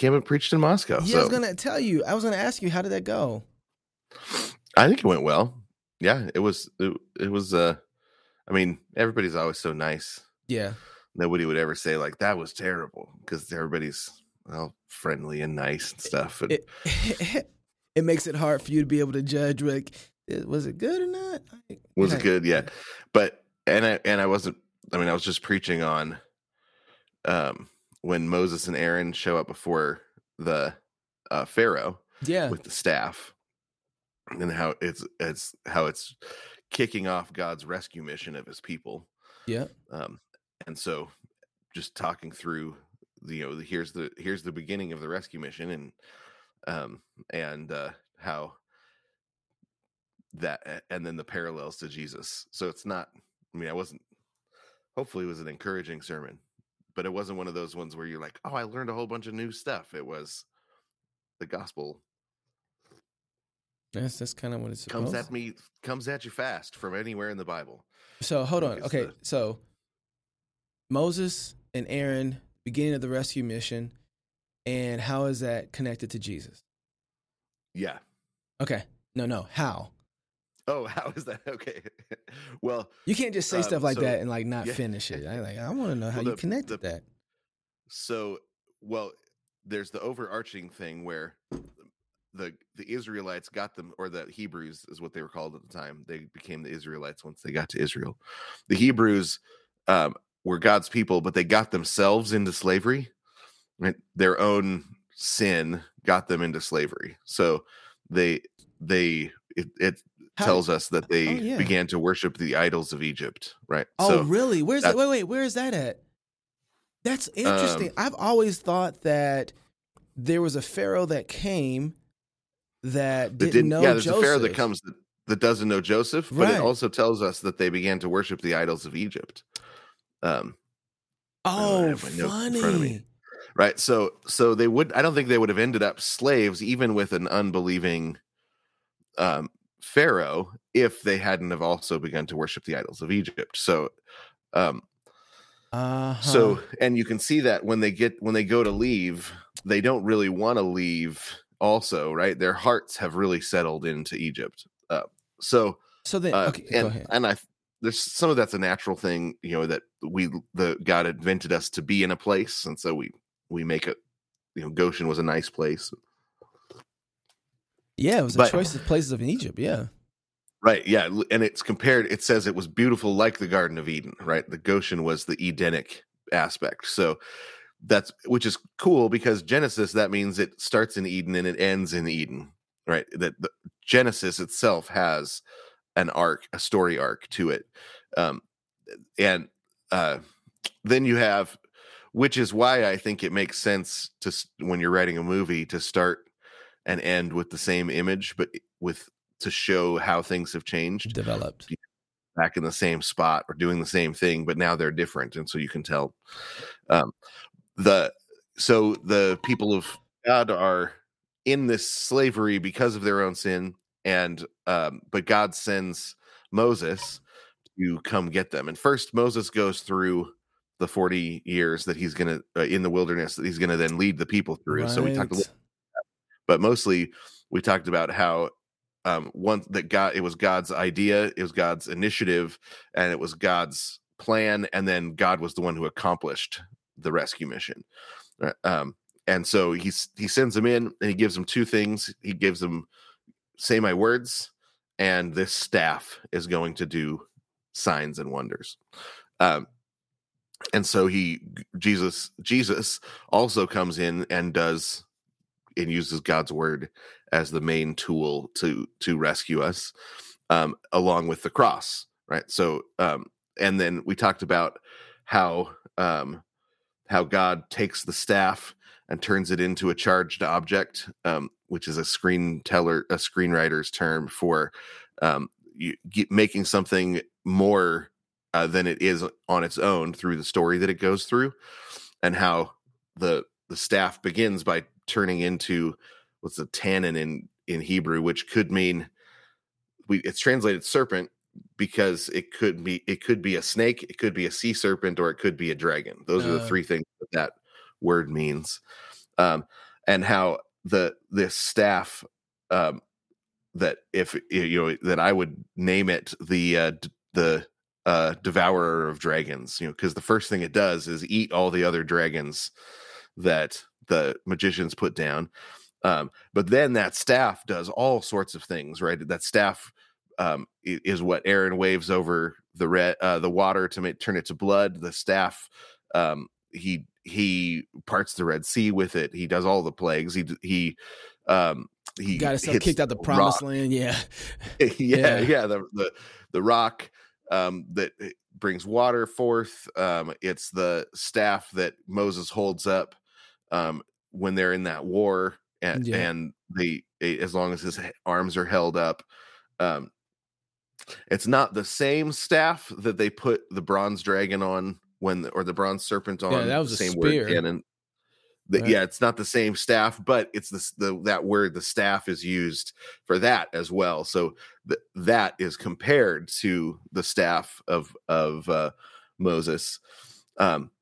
came and preached in Moscow. Yeah, so I was gonna tell you. I was gonna ask you, how did that go? I think it went well. Yeah, it was. It, it was. Uh, I mean, everybody's always so nice. Yeah. Nobody would ever say like that was terrible because everybody's well friendly and nice and stuff. And It, it makes it hard for you to be able to judge. Like, eh, was it good or not? was it good? Yeah, but and I and I wasn't. I mean, I was just preaching on um when Moses and Aaron show up before the uh, Pharaoh Yeah. with the staff, and how it's it's how it's kicking off God's rescue mission of His people. Yeah. um, and so just talking through the you know the, here's the here's the beginning of the rescue mission and um and uh how that and then the parallels to jesus so it's not i mean i wasn't hopefully it was an encouraging sermon but it wasn't one of those ones where you're like oh i learned a whole bunch of new stuff it was the gospel That's that's kind of what it's comes supposed. at me comes at you fast from anywhere in the bible So hold on. Okay, the- so Moses and Aaron, beginning of the rescue mission, and how is that connected to Jesus? yeah Okay. No, no. How? Oh how is that okay well You can't just say Um, stuff like so- that and like not yeah. finish it. I like I want to know how Well, you the- connected the- that. So, well, there's the overarching thing where the the Israelites got them, or the Hebrews is what they were called at the time. They became the Israelites once they got to Israel. The Hebrews um, were God's people, but they got themselves into slavery. Right? Their own sin got them into slavery. So they they it, it How- tells us that they Oh, yeah. began to worship the idols of Egypt. Right? Oh, so, really? Where's that? Wait, wait. Where is that at? That's interesting. Um, I've always thought that there was a pharaoh that came that that didn't, know yeah there's Joseph. a pharaoh that comes that, that doesn't know joseph but Right. it also tells us that they began to worship the idols of egypt um Oh, have in front of me. funny. right so so they would i don't think they would have ended up slaves even with an unbelieving um pharaoh if they hadn't have also begun to worship the idols of egypt so um Uh-huh. so and you can see that when they get when they go to leave they don't really want to leave also right their hearts have really settled into egypt uh, so so then uh, okay, and and I there's some of that's a natural thing, you know, that we the God invented us to be in a place, and so we we make it. You know, Goshen was a nice place, Yeah, it was a but- choice of places of Egypt. Yeah. right? Yeah, and it's compared. It says it was beautiful like the Garden of Eden, right? The Goshen was the Edenic aspect, so that's which is cool because Genesis that means it starts in Eden and it ends in Eden, right? That the Genesis itself has an arc, a story arc to it, um, and uh, then you have, which is why I think it makes sense to when you're writing a movie to start and end with the same image, but with to show how things have changed Developed. back in the same spot or doing the same thing, but now they're different, and so you can tell. Um, the so the people of God are in this slavery because of their own sin, and um, but God sends Moses to come get them. And first, Moses goes through the forty years that he's gonna uh, in the wilderness that he's gonna then lead the people through. So we talked a little but mostly we talked about how um that god it was god's idea it was god's initiative and it was god's plan and then god was the one who accomplished the rescue mission. Um and so he's he sends them in and he gives them two things. He gives them say my words and this staff is going to do signs and wonders. Um and so he jesus jesus also comes in and does and uses God's word as the main tool to to rescue us, um, along with the cross, right? So, um, and then we talked about how um, how God takes the staff and turns it into a charged object, um, which is a screen teller, a screenwriter's term for um, you, making something more uh, than it is on its own through the story that it goes through, and how the the staff begins by turning into what's a tannin in in Hebrew, which could mean we it's translated serpent because it could be it could be a snake, it could be a sea serpent, or it could be a dragon. Those are the Uh. three things that that word means. Um, and how the this staff um, that if you know that I would name it the uh, d- the uh, devourer of dragons, you know, because the first thing it does is eat all the other dragons that the magicians put down. Um, but then that staff does all sorts of things, right? That staff um, is what Aaron waves over the red, uh, the water to make, turn it to blood. The staff, um, he he parts the Red Sea with it. He does all the plagues. He he um, he got himself kicked out the promised rock. land. Yeah. yeah, yeah, yeah. The the the rock um, that brings water forth. Um, it's the staff that Moses holds up um, when they're in that war, and yeah. and they as long as his arms are held up. Um, it's not the same staff that they put the bronze dragon on when, the, or the bronze serpent on. Yeah, that was the same spear. word canon. The, right. Yeah, it's not the same staff, but it's the, the that word the staff is used for that as well. So th- that is compared to the staff of of uh, Moses. Um,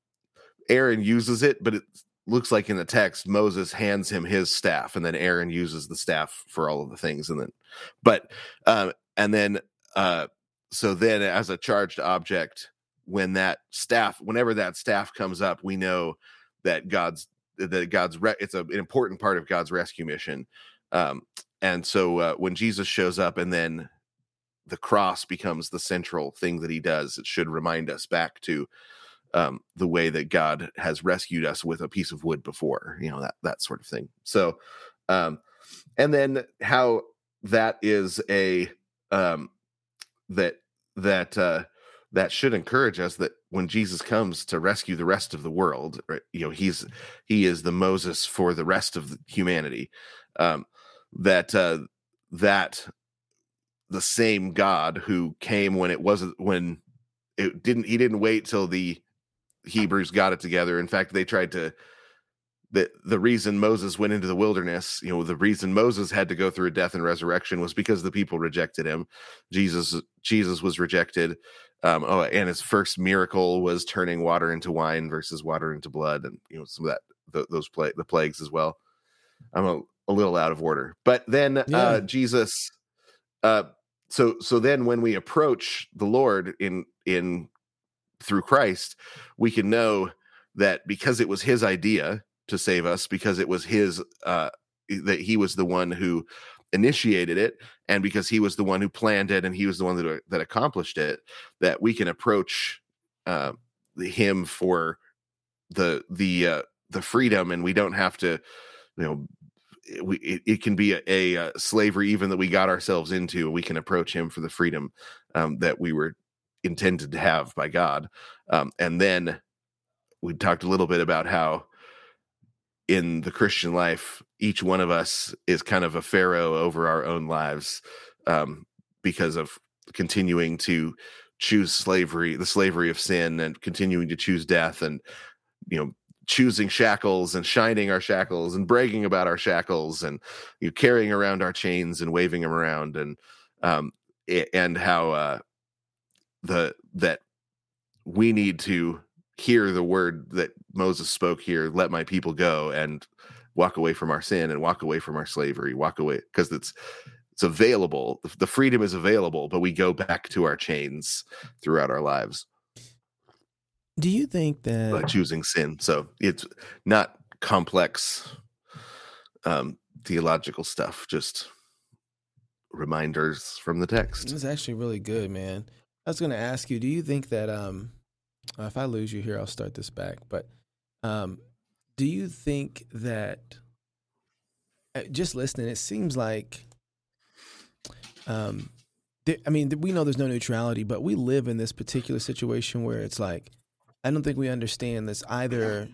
Aaron uses it, but it looks like in the text Moses hands him his staff, and then Aaron uses the staff for all of the things, and then, but um, and then uh, so then as a charged object, when that staff, whenever that staff comes up, we know that God's that God's re- it's a, an important part of God's rescue mission. Um, and so uh, when Jesus shows up and then the cross becomes the central thing that he does, it should remind us back to um, the way that God has rescued us with a piece of wood before, you know, that, that sort of thing. So, um, and then how that is a, um, that, that, uh, that should encourage us that when Jesus comes to rescue the rest of the world, right, you know, he's he is the Moses for the rest of humanity. Um, that uh, that the same God who came when it wasn't when it didn't he didn't wait till the Hebrews got it together. In fact, they tried to the the reason Moses went into the wilderness, you know, the reason Moses had to go through a death and resurrection was because the people rejected him. Jesus Jesus was rejected. Um, oh, and his first miracle was turning water into wine versus water into blood, and you know some of that the, those pla- the plagues as well. I'm a, a little out of order, but then yeah. uh, Jesus. Uh, so so then when we approach the Lord in in through Christ, we can know that because it was His idea to save us, because it was His uh, that He was the one who initiated it and because he was the one who planned it and he was the one that, uh, that accomplished it that we can approach uh, him for the the uh, the freedom and we don't have to you know we, it, it can be a, a, uh, slavery even that we got ourselves into we can approach him for the freedom um, that we were intended to have by god um, and then we talked a little bit about how in the Christian life, each one of us is kind of a pharaoh over our own lives um, because of continuing to choose slavery, the slavery of sin, and continuing to choose death, and you know, choosing shackles and shining our shackles and bragging about our shackles and you know, carrying around our chains and waving them around, and um, and how uh, the that we need to hear the word that Moses spoke here, let my people go and walk away from our sin and walk away from our slavery, walk away because it's it's available. The freedom is available, but we go back to our chains throughout our lives. Do you think that by choosing sin? So it's not complex um, theological stuff, just reminders from the text. It's actually really good, man. I was going to ask you, do you think that um, uh, if I lose you here, I'll start this back. But um, do you think that uh, just listening, it seems like, um, I mean, we know there's no neutrality, but we live in this particular situation where it's like, I don't think we understand this either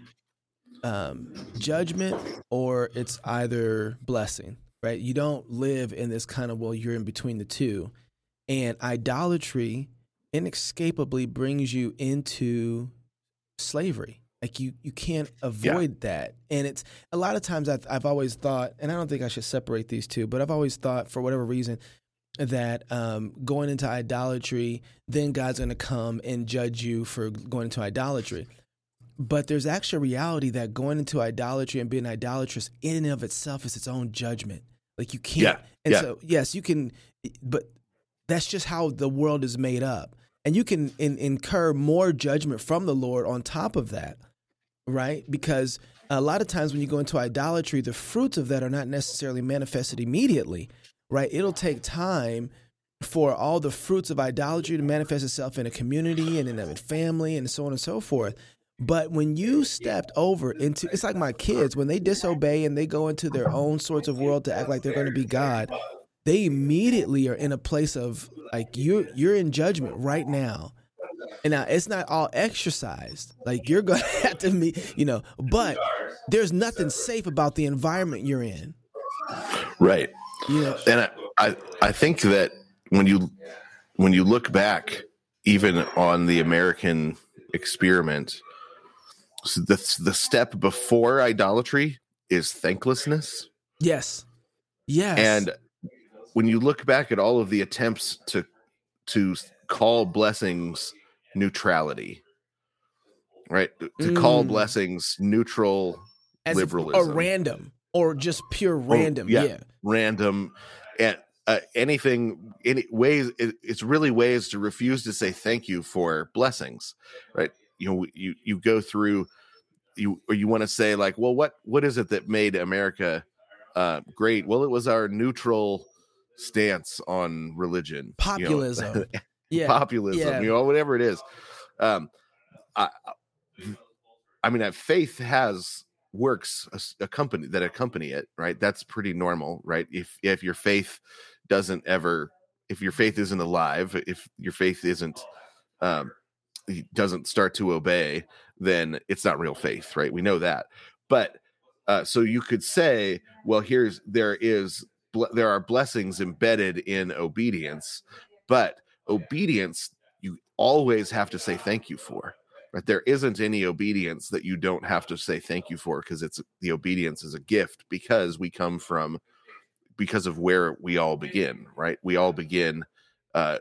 um, judgment or it's either blessing, right? You don't live in this kind of, well, you're in between the two. And idolatry inescapably brings you into slavery. Like you, you can't avoid yeah. that. And it's a lot of times I've, I've always thought, and I don't think I should separate these two, but I've always thought for whatever reason that um, going into idolatry, then God's going to come and judge you for going into idolatry. but there's actual reality that going into idolatry and being idolatrous in and of itself is its own judgment. Like you can't. Yeah, and yeah. so yes, you can, but that's just how the world is made up, and you can in, incur more judgment from the Lord on top of that, right? Because a lot of times when you go into idolatry, the fruits of that are not necessarily manifested immediately, right? It'll take time for all the fruits of idolatry to manifest itself in a community and in a family and so on and so forth. But when you stepped over into it's like my kids, when they disobey and they go into their own sorts of world to act like they're going to be God, they immediately are in a place of like you're you're in judgment right now. And now it's not all exercised. Like you're gonna have to meet, you know, but there's nothing safe about the environment you're in. Right. You know, And I, I, I think that when you when you look back, even on the American experiment, so the the step before idolatry is thanklessness. yes. Yes. And when you look back at all of the attempts to to call blessings neutrality, right? To call Mm. blessings neutral, As if- or random or just pure random. yeah. yeah. random, and uh, anything, any ways. It, it's really ways to refuse to say thank you for blessings, right? You know, you you go through, you or you want to say like, well, what what is it that made America uh, great? Well, it was our neutral stance on religion, you know, Populism. yeah. populism, Yeah. you know, whatever it is. Um, I, I mean, uh, faith has works accompany that accompany it, right? That's pretty normal, right? If if your faith doesn't ever, if your faith isn't alive, if your faith isn't, um, doesn't start to obey, then it's not real faith, right? We know that, but uh, so you could say, well, here's there is there are blessings embedded in obedience, but obedience you always have to say thank you for. Right? There isn't any obedience that you don't have to say thank you for because it's the obedience is a gift because we come from because of where we all begin, right? We all begin uh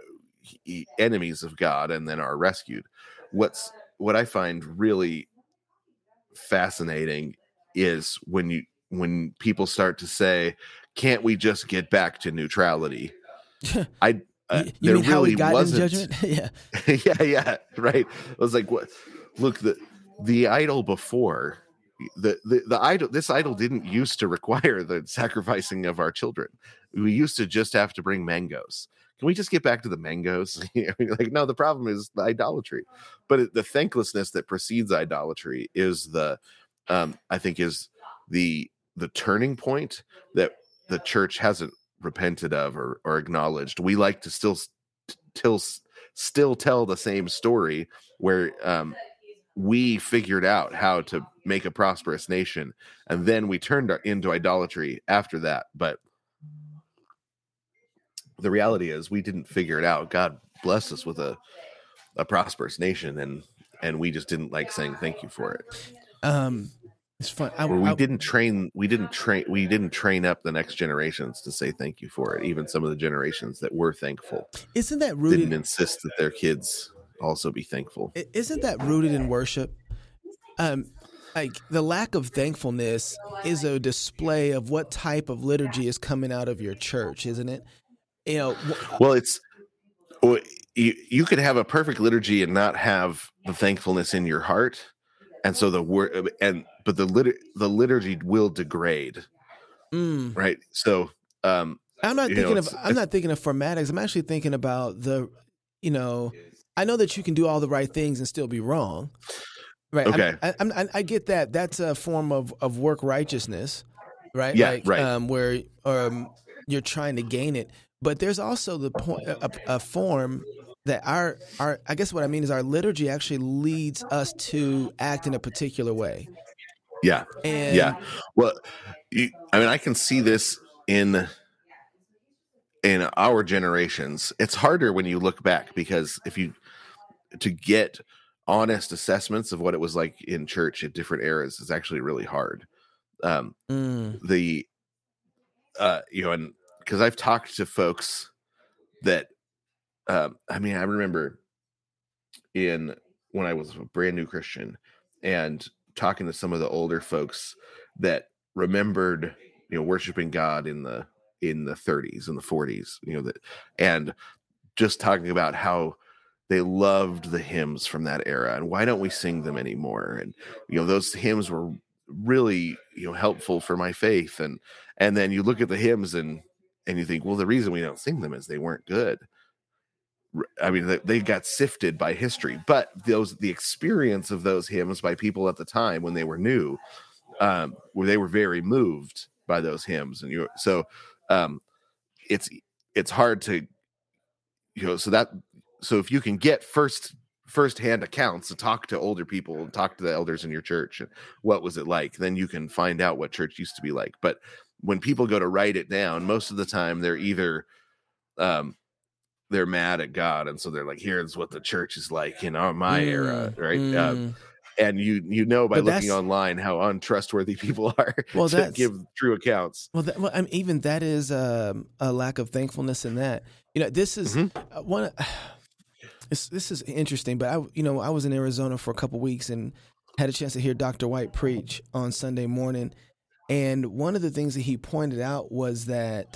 enemies of God and then are rescued. What's what I find really fascinating is when you when people start to say, "Can't we just get back to neutrality?" I uh, there mean how we really got wasn't. judgment? yeah. yeah, yeah, right. I was like, what? Look, the the idol before the, the the idol. This idol didn't used to require the sacrificing of our children. We used to just have to bring mangoes. Can we just get back to the mangoes? like, no, the problem is the idolatry, but it, the thanklessness that precedes idolatry is the, um, I think, is the the turning point that the church hasn't repented of or, or acknowledged. We like to still still still tell the same story where um, we figured out how to make a prosperous nation, and then we turned our, into idolatry after that. But the reality is, we didn't figure it out. God blessed us with a a prosperous nation, and and we just didn't like saying thank you for it. Um, it's fun. I, we I- didn't train we didn't train we didn't train up the next generations to say thank you for it. Even some of the generations that were thankful Isn't that rooted? didn't insist that their kids also be thankful. Isn't that rooted in worship? Um, like the lack of thankfulness is a display of what type of liturgy is coming out of your church, isn't it? You know, wh- Well, it's well, you you could have a perfect liturgy and not have the thankfulness in your heart, and so the word and but the lit the liturgy will degrade, mm, right? So um I'm not You know, thinking of. I'm not thinking of formatics. I'm actually thinking about the. You know, I know that you can do all the right things and still be wrong. Right. Okay. I, I'm, I, I get that. That's a form of of work righteousness, right? Yeah, Like, right. Um, where um, you're trying to gain it, but there's also the point a, a form that our our I guess what I mean is our liturgy actually leads us to act in a particular way. Yeah And yeah well you, I mean I can see this in in our generations. It's harder when you look back because if you to get honest assessments of what it was like in church at different eras is actually really hard. Um, Mm, the uh you know and because i've talked to folks that um i mean i remember in when i was a brand new christian and talking to some of the older folks that remembered you know worshiping god in the in the 30s and the 40s you know that and just talking about how they loved the hymns from that era and why don't we sing them anymore? And you know those hymns were really you know helpful for my faith. And and then you look at the hymns and and you think well the reason we don't sing them is they weren't good I mean, they, they, got sifted by history, but those the experience of those hymns by people at the time when they were new, um, where they were very moved by those hymns, and you so um, it's it's hard to you know so that so if you can get first first hand accounts and talk to older people and talk to the elders in your church and what was it like, then you can find out what church used to be like. But when people go to write it down, most of the time they're either um they're mad at God, and so they're like, "Here's what the church is like in our my mm, era," right? Um, mm. And you you know by looking online how untrustworthy people are well, to give true accounts. Well, that, well I mean, even that is um, a lack of thankfulness in that. You know, this is mm-hmm. Uh, one. This, this is interesting, but I you know I was in Arizona for a couple weeks and had a chance to hear Dr. White preach on Sunday morning, and one of the things that he pointed out was that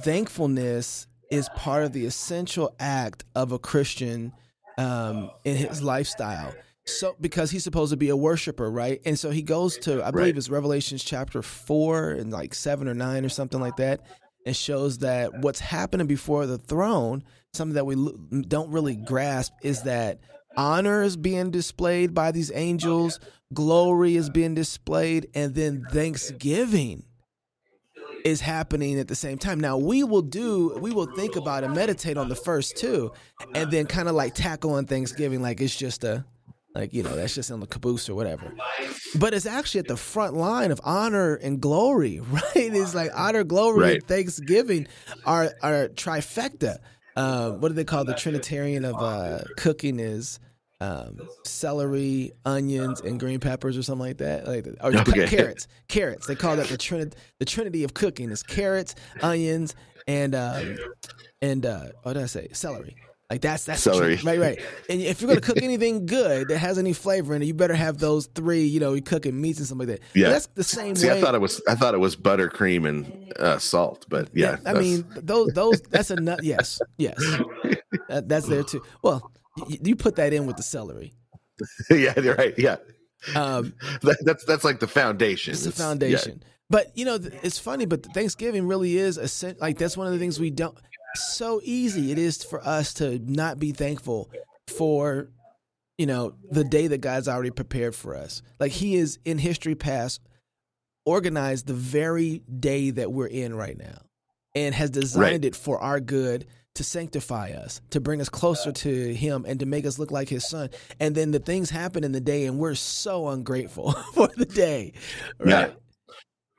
thankfulness is part of the essential act of a Christian um, in his lifestyle. So because he's supposed to be a worshiper, right? And so he goes to I believe right. it's Revelations chapter four and like seven or nine or something like that, and shows that what's happening before the throne, something that we don't really grasp, is that honor is being displayed by these angels, glory is being displayed, and then thanksgiving is happening at the same time. Now we will do we will think about and meditate on the first two and then kind of like tackle on Thanksgiving like it's just a like you know that's just in the caboose or whatever. But it's actually at the front line of honor and glory, right? It's like honor, glory, right. and Thanksgiving are are trifecta. Uh, what do they call the Trinitarian of uh, cooking is um, celery, onions, and green peppers, or something like that. Like, or okay. carrots, carrots. They call that the trinity. The trinity of cooking is carrots, onions, and um, and uh, what did I say? Celery. Like that's that's celery. right, right. And if you're gonna cook anything good that has any flavor in it, you better have those three. You know, you're cooking meats and something like that. Yeah, but that's the same See, way. I thought it was I thought it was buttercream and uh, salt, but yeah. I mean, those those that's a nut. Yes, yes, that, that's there too. Well, you put that in with the celery. yeah, you're right. Yeah. Um, that, that's that's like the foundation. It's the foundation. Yeah. But you know, it's funny. But Thanksgiving really is a like that's one of the things we don't. So easy it is for us to not be thankful for, you know, the day that God's already prepared for us. Like He is in history past organized the very day that we're in right now, and has designed right. it for our good to sanctify us, to bring us closer to Him, and to make us look like His Son. And then the things happen in the day, and we're so ungrateful for the day. Right? Yeah.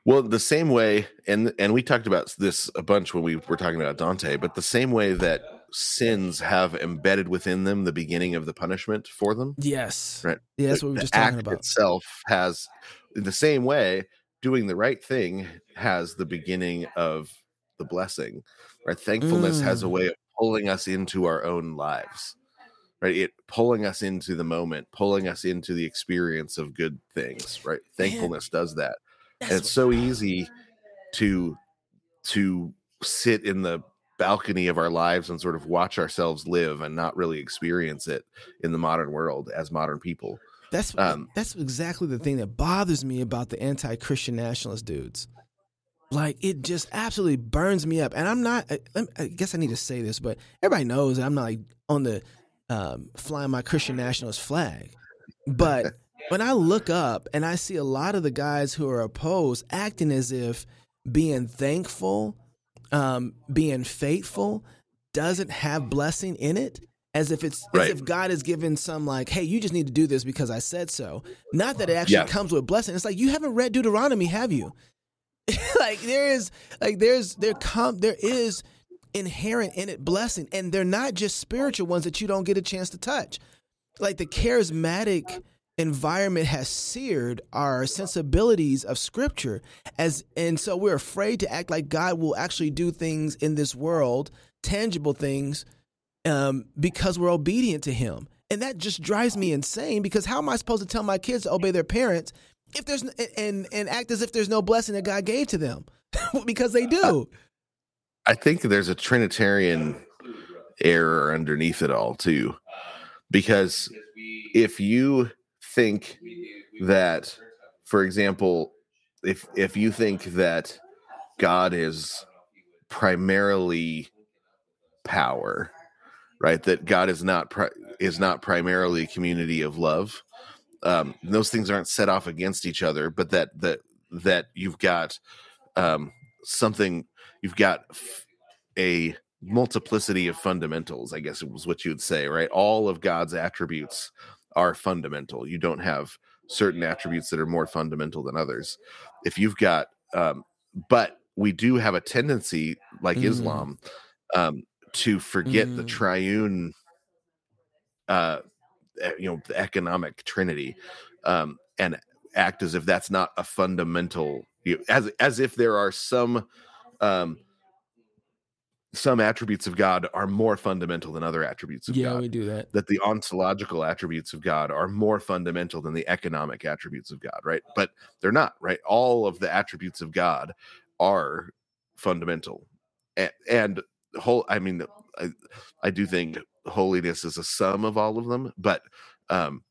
Well, the same way, and and we talked about this a bunch when we were talking about Dante, but the same way that sins have embedded within them the beginning of the punishment for them. Yes. Right. Yeah, that's what we were just talking about. Itself has in the same way, doing the right thing has the beginning of the blessing. Right. Thankfulness mm. has a mm. way of pulling us into our own lives. Right. It pulling us into the moment, pulling us into the experience of good things. Right. Thankfulness Man. does that. and it's so easy to to sit in the balcony of our lives and sort of watch ourselves live and not really experience it in the modern world as modern people. That's um, that's exactly the thing that bothers me about the anti-Christian nationalist dudes. Like it just absolutely burns me up. And I'm not. I, I guess I need to say this, but everybody knows I'm not like on the um, flying my Christian nationalist flag. But when I look up and I see a lot of the guys who are opposed acting as if being thankful, um, being faithful, doesn't have blessing in it as if it's right. as if God has given some like, hey, you just need to do this because I said so. Not that it actually yeah. comes with blessing. It's like you haven't read Deuteronomy, have you? like there is like there's there come there is inherent in it blessing and they're not just spiritual ones that you don't get a chance to touch. Like the charismatic environment has seared our sensibilities of scripture as and so we're afraid to act like god will actually do things in this world tangible things um, because we're obedient to him. And that just drives me insane because how am I supposed to tell my kids to obey their parents if there's and and act as if there's no blessing that God gave to them because they do. I think there's a Trinitarian error underneath it all too, because if you think that, for example, if if you think that God is primarily power, right? That God is not pri- is not primarily a community of love. Um, those things aren't set off against each other, but that that that you've got um, something, you've got a multiplicity of fundamentals. I guess it was what you would say, right? All of God's attributes are fundamental. You don't have certain attributes that are more fundamental than others. If you've got, um, but we do have a tendency, like mm. Islam, um, to forget mm. the triune, uh, you know, the economic trinity, um, and act as if that's not a fundamental, you know, as as if there are some um, some attributes of God are more fundamental than other attributes of yeah, God. we do that. That the ontological attributes of God are more fundamental than the economic attributes of God, right? But they're not, right? All of the attributes of God are fundamental. And, and whole I mean I, I do think holiness is a sum of all of them, but um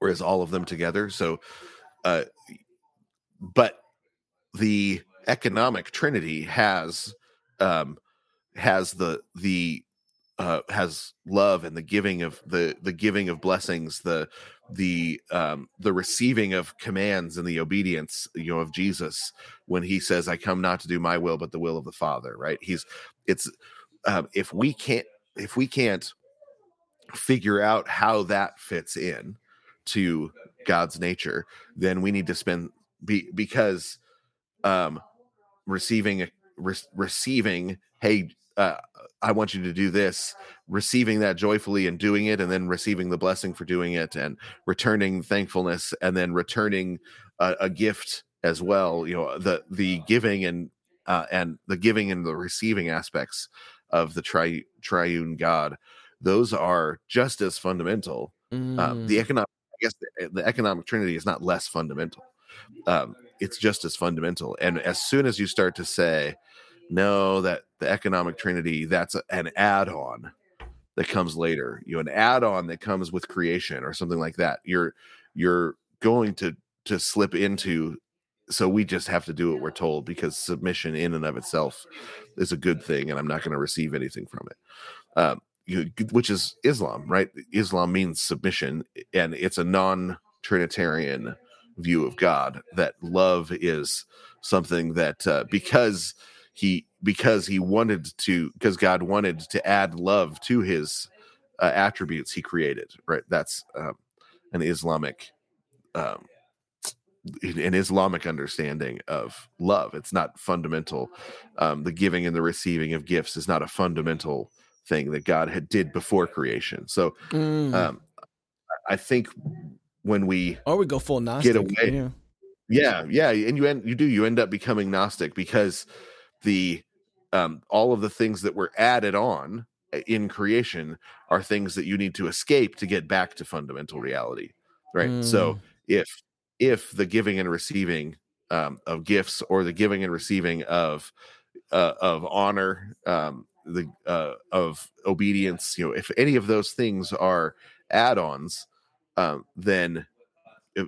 whereas all of them together. So uh but the economic trinity has um has the the uh, has love and the giving of the the giving of blessings, the the um, the receiving of commands and the obedience, you know, of Jesus when he says, "I come not to do my will, but the will of the Father." Right? He's it's um, if we can't if we can't figure out how that fits in to God's nature, then we need to spend be because um, receiving re- receiving hey uh, I want you to do this, receiving that joyfully and doing it, and then receiving the blessing for doing it, and returning thankfulness, and then returning a, a gift as well. You know, the the giving and uh, and the giving and the receiving aspects of the tri- triune God, those are just as fundamental. Mm. Um, the mm. economic, I guess, the, the, economic trinity is not less fundamental. Um, it's just as fundamental. And as soon as you start to say, no, that the economic trinity, that's a, an add-on that comes later. You know, an add-on that comes with creation or something like that. You're you're going to to slip into so we just have to do what we're told because submission in and of itself is a good thing and i'm not going to receive anything from it um, you, which is islam right islam means submission and it's a non-trinitarian view of god that love is something that uh, because he because he wanted to because God wanted to add love to his uh, attributes he created. Right, that's um, an Islamic. Um, an Islamic understanding of love. It's not fundamental. Um, the giving and the receiving of gifts is not a fundamental thing that God had did before creation. So, mm. um, I think when we or we go full Gnostic, get away, yeah. yeah, yeah, and you end you do you end up becoming Gnostic because the um, all of the things that were added on uh, in creation are things that you need to escape to get back to fundamental reality right mm. so if if the giving and receiving um, of gifts or the giving and receiving of uh, of honor um, the uh, of obedience you know if any of those things are add-ons um, then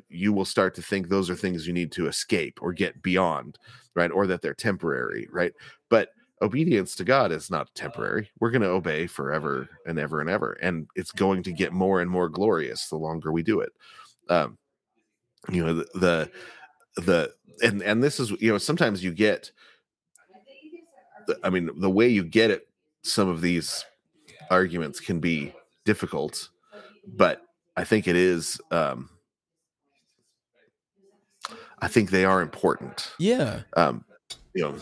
you will start to think those are things you need to escape or get beyond right or that they're temporary right? But obedience to god is not temporary. We're going to obey forever and ever and ever and it's going to get more and more glorious the longer we do it. Um you know the the, the and and this is you know sometimes you get i mean the way you get it some of these arguments can be difficult but i think it is um I think they are important. Yeah. Um, you know,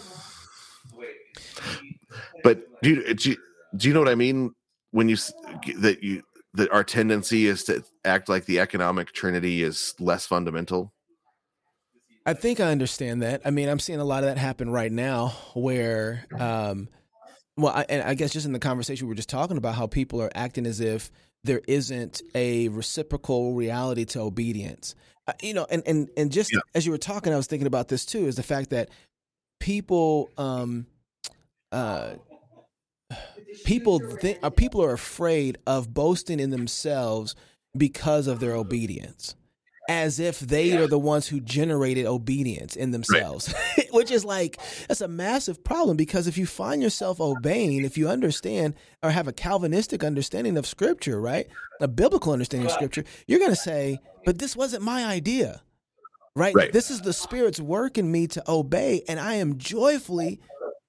but do you, do you, do you know what I mean when you that you that our tendency is to act like the economic trinity is less fundamental? I think I understand that. I mean, I'm seeing a lot of that happen right now where um well, I, and I guess just in the conversation we were just talking about how people are acting as if there isn't a reciprocal reality to obedience. Uh, you know, and and and just Yeah. as you were talking, I was thinking about this too. Is the fact that people, um, uh, people think, uh, people are afraid of boasting in themselves because of their obedience, as if they are the ones who generated obedience in themselves, which is like that's a massive problem because if you find yourself obeying, if you understand or have a Calvinistic understanding of Scripture, right, a biblical understanding of Scripture, you're going to say, "But this wasn't my idea." Right? Right. This is the Spirit's work in me to obey, and I am joyfully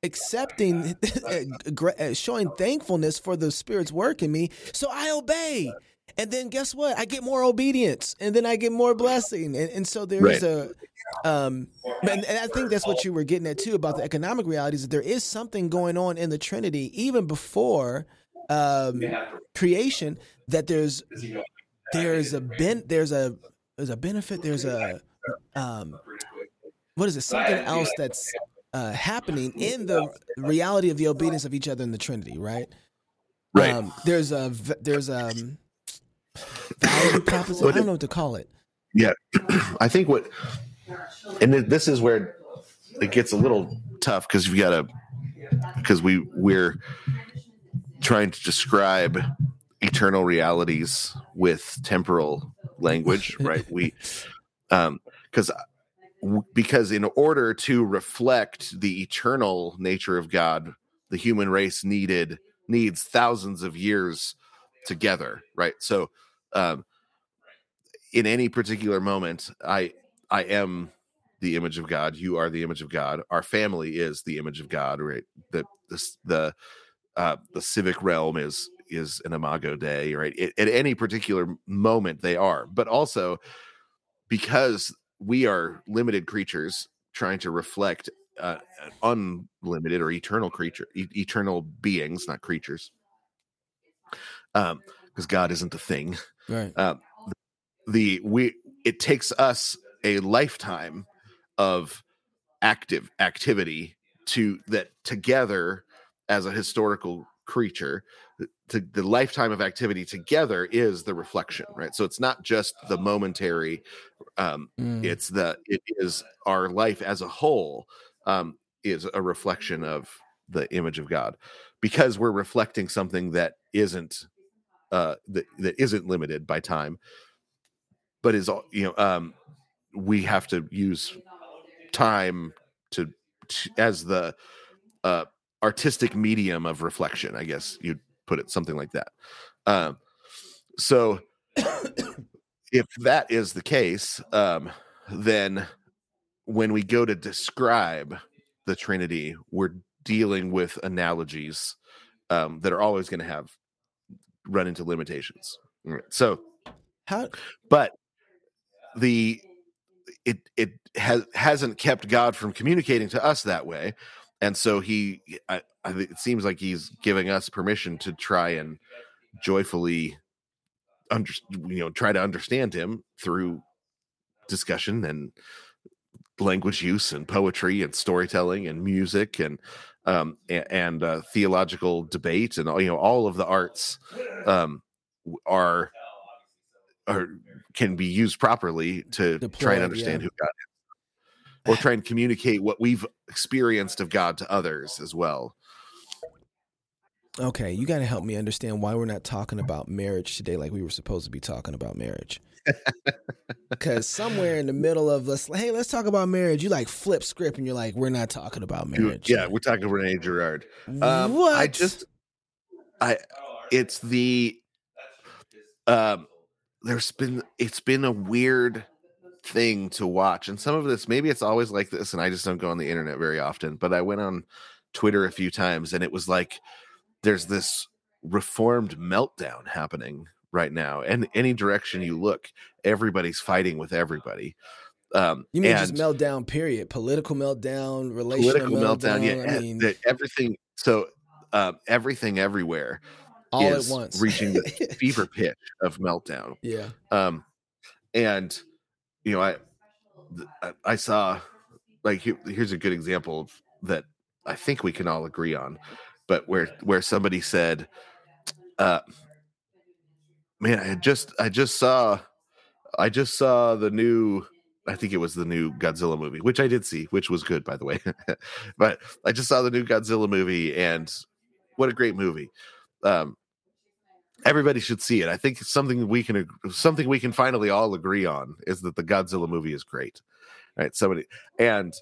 accepting, uh, showing thankfulness for the Spirit's work in me. So I obey. And then guess what? I get more obedience, and then I get more blessing, and, and so there is Right. a, um, and, and I think that's what you were getting at too about the economic realities. That there is something going on in the Trinity even before um, creation. That there's there's a ben, there's a there's a benefit. There's a um, what is it? Something else that's uh, happening in the reality of the obedience of each other in the Trinity, right? Right. Um, there's a there's um value proposition. I don't know what to call it. Yeah, I think what, and this is where it gets a little tough because you've got to, because we we're trying to describe eternal realities with temporal language, right? We, um, because because in order to reflect the eternal nature of God, the human race needed needs thousands of years together, right? So, um, in any particular moment, I I am the image of God. You are the image of God. Our family is the image of God, right? The the the uh, the civic realm is is an imago dei, right? It, at any particular moment, they are, but also because we are limited creatures trying to reflect uh, unlimited or eternal creature, e- eternal beings, not creatures. Um, because God isn't a thing Right. the we it takes us a lifetime of active activity to that together as a historical creature to the lifetime of activity together is the reflection right so it's not just the momentary um Mm. it's the it is our life as a whole um is a reflection of the image of god because we're reflecting something that isn't uh that, that isn't limited by time but is all you know um we have to use time to, to as the uh artistic medium of reflection i guess you'd put it something like that. Um so if that is the case um then when we go to describe the trinity we're dealing with analogies um that are always going to have run into limitations. So How but the it it has hasn't kept God from communicating to us that way, and so he I, I it seems like he's giving us permission to try and joyfully under you know try to understand him through discussion and language use and poetry and storytelling and music and um a- and, uh, theological debate and all you know all of the arts um are are can be used properly to try and understand yeah. who God is, or try and communicate what we've experienced of God to others as well. Okay, you got to help me understand why we're not talking about marriage today like we were supposed to be talking about marriage. Because somewhere in the middle of let's hey let's talk about marriage, you like flip script and you're like we're not talking about marriage. Yeah, we're talking René Girard. Um, what? I just, I, it's the, um, there's been it's been a weird thing to watch, and some of this maybe it's always like this, and I just don't go on the internet very often. But I went on Twitter a few times, and it was like there's this reformed meltdown happening right now, and any direction you look, everybody's fighting with everybody. Um, you mean just meltdown? Period. Political meltdown, relational political meltdown, yeah, I mean, that everything. So um, everything everywhere all at once, reaching the fever pitch of meltdown. yeah. Um, and you know, I I- saw like here- here's a good example of that I think we can all agree on, but where where somebody said, uh, man, I just I just saw I just saw the new I think it was the new Godzilla movie, which I did see, which was good by the way. but I just saw the new Godzilla movie and what a great movie. Um everybody should see it. I think something we can something we can finally all agree on is that the Godzilla movie is great. Right? Somebody and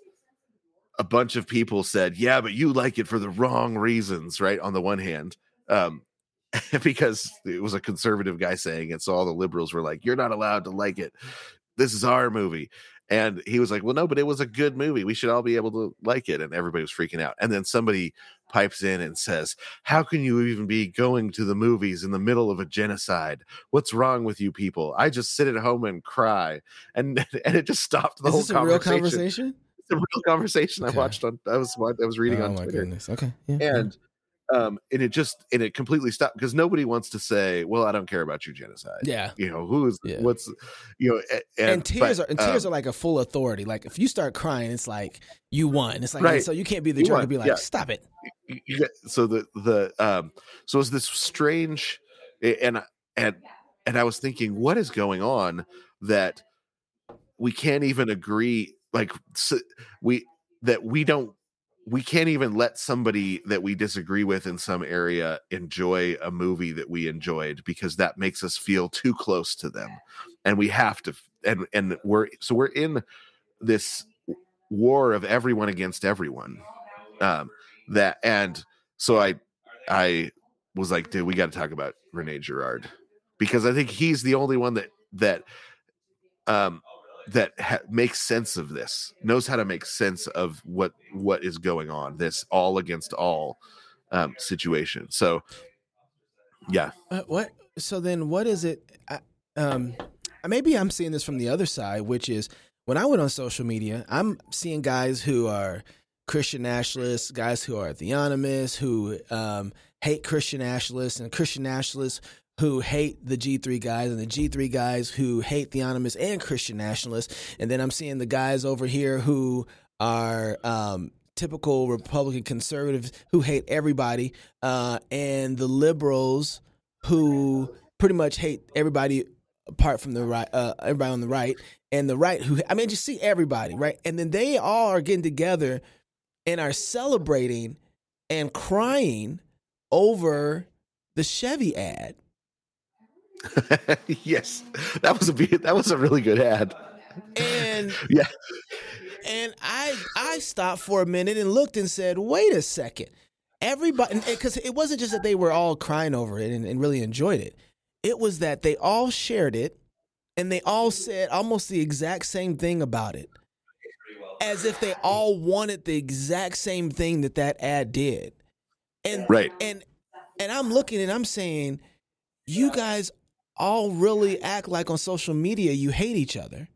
a bunch of people said, "Yeah, but you like it for the wrong reasons." Right? On the one hand, um, because it was a conservative guy saying it, so all the liberals were like, "You're not allowed to like it. This is our movie." And he was like, "Well, no, but it was a good movie. We should all be able to like it." And everybody was freaking out. And then somebody pipes in and says, "How can you even be going to the movies in the middle of a genocide? What's wrong with you people? I just sit at home and cry." And and it just stopped the Is whole this a conversation. real conversation? It's a real conversation Okay. I watched on. I was I was reading oh on my Twitter goodness. Okay. Yeah, yeah. And um and it just and it completely stopped because nobody wants to say well i don't care about your genocide yeah. you know who's Yeah. what's you know and, And, tears but, are and tears um, are like a full authority. Like if you start crying, it's like you won. It's like Right. so you can't be the You jerk and be like, yeah. stop it. you so the the um so it's this strange and and and i was thinking what is going on that we can't even agree like s- we that we don't we can't even let somebody that we disagree with in some area enjoy a movie that we enjoyed because that makes us feel too close to them. And we have to and and we're so we're in this war of everyone against everyone um that and so i i was like dude we got to talk about rene girard because i think he's the only one that that um that ha- makes sense of this knows how to make sense of what what is going on this all against all um situation so yeah Uh, what? So then, what is it? I, um, maybe I'm seeing this from the other side, which is when I went on social media, I'm seeing guys who are Christian nationalists, guys who are theonomists, who um, hate Christian nationalists, and Christian nationalists who hate the G3 guys, and the G3 guys who hate theonomists and Christian nationalists. And then I'm seeing the guys over here who are um, typical Republican conservatives who hate everybody, uh, and the liberals who pretty much hate everybody apart from the right, uh, everybody on the right, and the right who I mean, just see everybody right, and then they all are getting together and are celebrating and crying over the Chevy ad. yes that was a that was a really good ad And Yeah. and I I stopped for a minute and looked and said, wait a second. Everybody, because it wasn't just that they were all crying over it and, and really enjoyed it. It was that they all shared it and they all said almost the exact same thing about it, as if they all wanted the exact same thing that that ad did. And right and and I'm looking and I'm saying, you guys all really act like on social media you hate each other.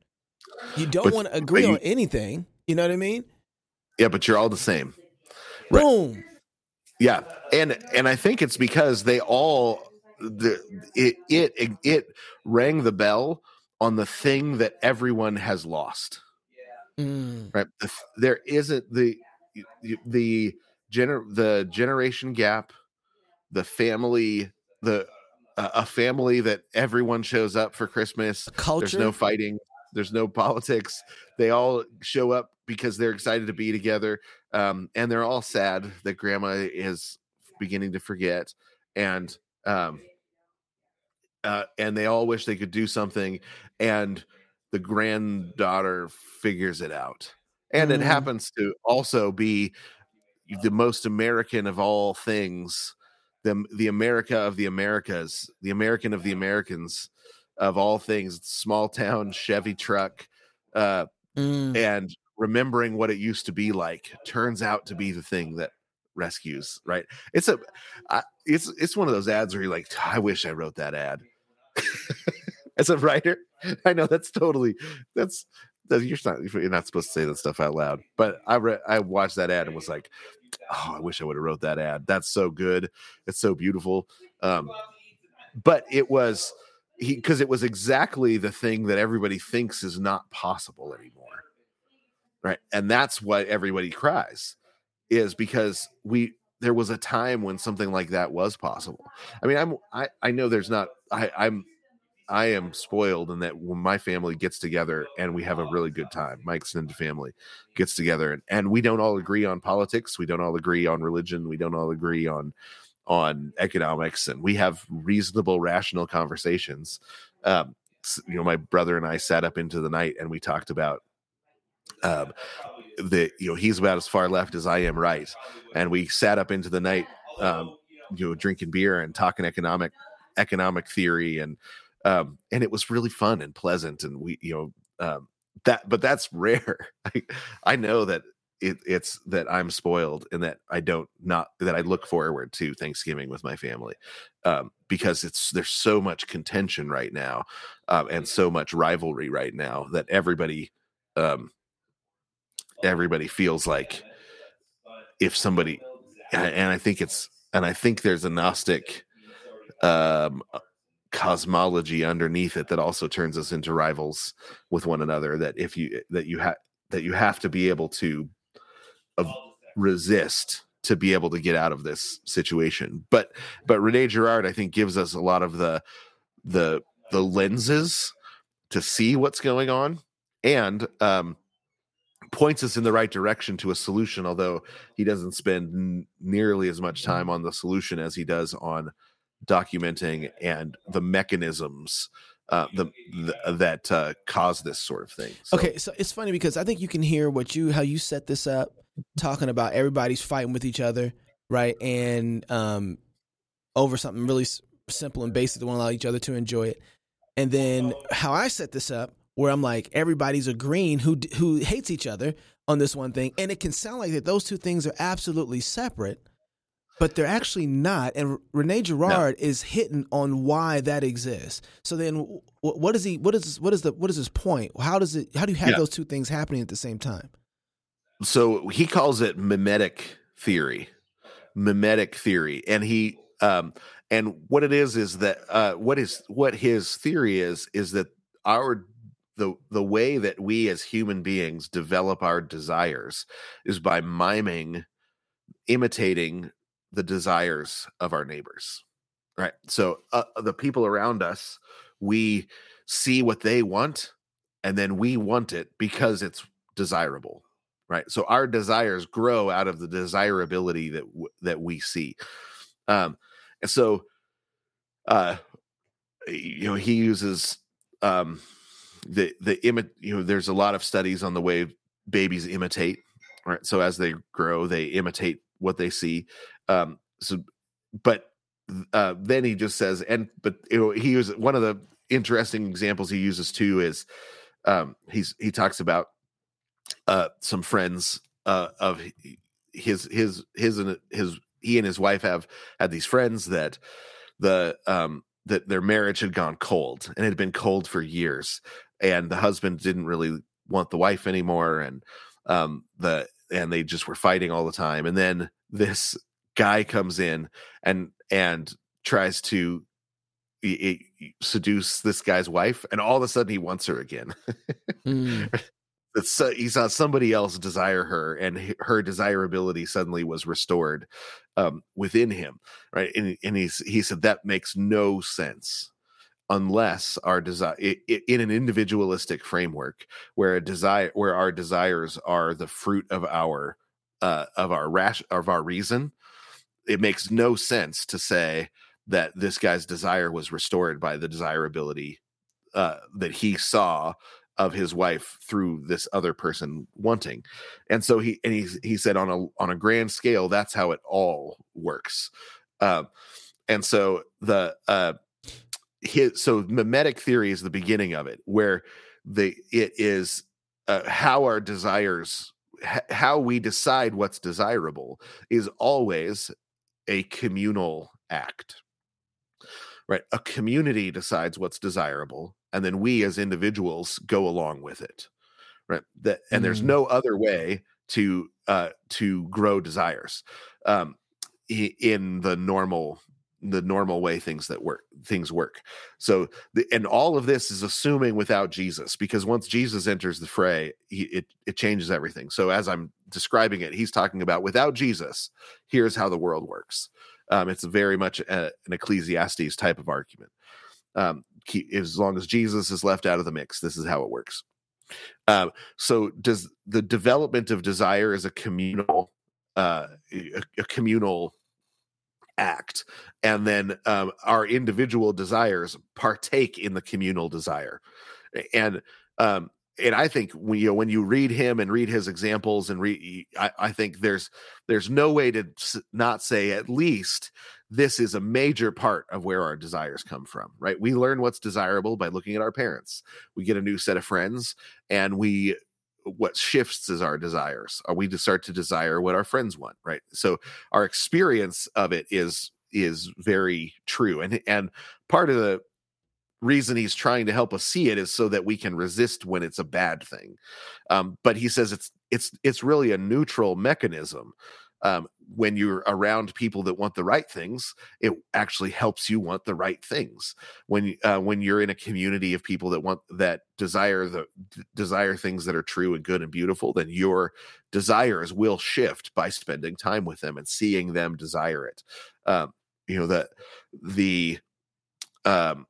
You don't want to agree you- on anything. You know what I mean? yeah but you're all the same Right. Boom. Yeah, and and I think it's because they all the it it it rang the bell on the thing that everyone has lost. Mm. Right, there isn't the the gener the generation gap, the family the a family that everyone shows up for Christmas. There's no fighting. There's no politics. They all show up because they're excited to be together, um, and they're all sad that Grandma is beginning to forget, and um, uh, and they all wish they could do something, and the granddaughter figures it out, and it Mhm. happens to also be the most American of all things, the the America of the Americas, the American of the Americans of all things, small town Chevy truck, uh, Mm. and remembering what it used to be like turns out to be the thing that rescues. Right? It's a, I, it's it's one of those ads where you're like, I wish I wrote that ad. As a writer, I know that's totally that's that you're not you're not supposed to say that stuff out loud. But I read I watched that ad and was like, oh, I wish I would have wrote that ad. That's so good. It's so beautiful. Um, but it was he because it was exactly the thing that everybody thinks is not possible anymore. Right. And that's why everybody cries, is because we there was a time when something like that was possible. I mean, I'm I, I know there's not I, I'm I am spoiled in that when my family gets together and we have a really good time, my extended family gets together and, and we don't all agree on politics, we don't all agree on religion, we don't all agree on on economics, and we have reasonable, rational conversations. Um, you know, my brother and I sat up into the night and we talked about um, the you know he's about as far left as I am right, and we sat up into the night, um, you know, drinking beer and talking economic economic theory and um, and it was really fun and pleasant and we you know um, that but that's rare. I, I know that it, it's that i'm spoiled and that i don't not that i look forward to thanksgiving with my family um, because it's there's so much contention right now um, and so much rivalry right now that everybody um, everybody feels like if somebody and i think it's and i think there's a gnostic um cosmology underneath it that also turns us into rivals with one another that if you that you have that you have to be able to resist to be able to get out of this situation. But but rene girard i think gives us a lot of the the the lenses to see what's going on and um points us in the right direction to a solution although he doesn't spend n- nearly as much time on the solution as he does on documenting and the mechanisms uh, the, the that uh, cause this sort of thing. So. Okay, so it's funny because I think you can hear what you how you set this up, talking about everybody's fighting with each other, right, and um, over something really s- simple and basic want to allow each other to enjoy it, and then how I set this up, where I'm like everybody's agreeing who who hates each other on this one thing, and it can sound like that those two things are absolutely separate but they're actually not. And Rene Girard no. is hitting on why that exists. So then, what is he? What is what is the what is his point? How does it? How do you have yeah. those two things happening at the same time? So he calls it mimetic theory, mimetic theory, and he um and what it is is that uh what is what his theory is is that our the the way that we as human beings develop our desires is by miming imitating the desires of our neighbors right? So uh, the people around us we see what they want and then we want it because it's desirable right? So our desires grow out of the desirability that w- that we see. Um and so uh you know he uses um the the imi- you know there's a lot of studies on the way babies imitate right? So as they grow they imitate what they see um, so, but uh, then he just says, and but he was one of the interesting examples he uses too is um, he's he talks about uh, some friends uh, of his his his and his he and his wife have had these friends that the um that their marriage had gone cold and it had been cold for years and the husband didn't really want the wife anymore and um the and they just were fighting all the time. And then this guy comes in and and tries to he, he seduce this guy's wife, and all of a sudden he wants her again. mm. Uh, he saw somebody else desire her, and her desirability suddenly was restored um, within him, right? And, and he he said that makes no sense unless our desire in an individualistic framework where a desire where our desires are the fruit of our uh, of our rash of our reason it makes no sense to say that this guy's desire was restored by the desirability uh, that he saw of his wife through this other person wanting. And so he and he he said on a on a grand scale that's how it all works. Um and so the uh his so mimetic theory is the beginning of it where the it is uh, how our desires how we decide what's desirable is always a communal act right? A community decides what's desirable and then we as individuals go along with it right? That and mm. there's no other way to uh to grow desires um in the normal the normal way things that work things work. So the, and all of this is assuming without jesus because once jesus enters the fray he, it it changes everything. So as i'm describing it he's talking about without jesus here's how the world works um, it's very much a, an ecclesiastes type of argument um, as long as Jesus is left out of the mix. This is how it works. Um, so does the development of desire as a communal uh, a, a communal act and then um, our individual desires partake in the communal desire and um, and I think when you know, when you read him and read his examples and read, I, I think there's there's no way to not say at least this is a major part of where our desires come from. Right? We learn what's desirable by looking at our parents. We get a new set of friends, and we what shifts is our desires. Are we to start to desire what our friends want? Right? So our experience of it is is very true, and and part of the reason he's trying to help us see it is so that we can resist when it's a bad thing. Um, but he says it's it's it's really a neutral mechanism. Um, when you're around people that want the right things, it actually helps you want the right things. When uh, when you're in a community of people that want that desire the d- desire things that are true and good and beautiful, then your desires will shift by spending time with them and seeing them desire it. Um, you know that the um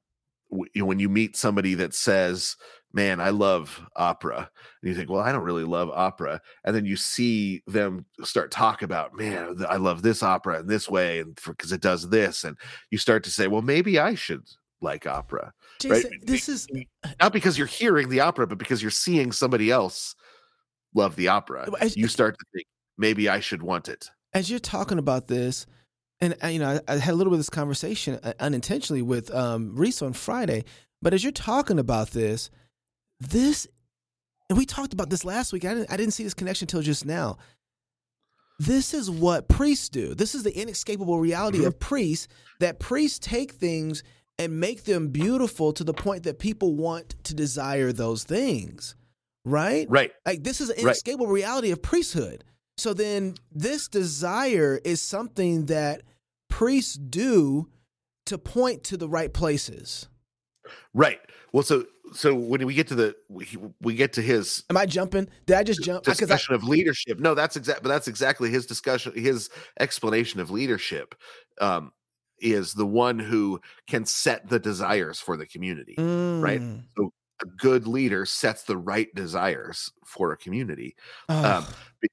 when you meet somebody that says, "Man, I love opera," and you think, "Well, I don't really love opera," and then you see them start talk about, "Man, I love this opera in this way," and because it does this, and you start to say, "Well, maybe I should like opera." Jason, right? This is uh, not because you're hearing the opera, but because you're seeing somebody else love the opera. You start to think, maybe I should want it. As you're talking about this, and uh, you know, I, I, had a little bit of this conversation uh, unintentionally with um, Reese on Friday. But as you're talking about this, this, and we talked about this last week. I didn't, I didn't see this connection until just now. This is what priests do. This is the inescapable reality mm-hmm. of priests. That priests take things and make them beautiful to the point that people want to desire those things. Right. Right. Like this is an inescapable right. reality of priesthood. So then this desire is something that priests do to point to the right places. Right. Well, so so when we get to the we, we get to his am i jumping did i just jump discussion I, of leadership no that's exactly that's exactly his discussion his explanation of leadership um is the one who can set the desires for the community mm. right so a good leader sets the right desires for a community um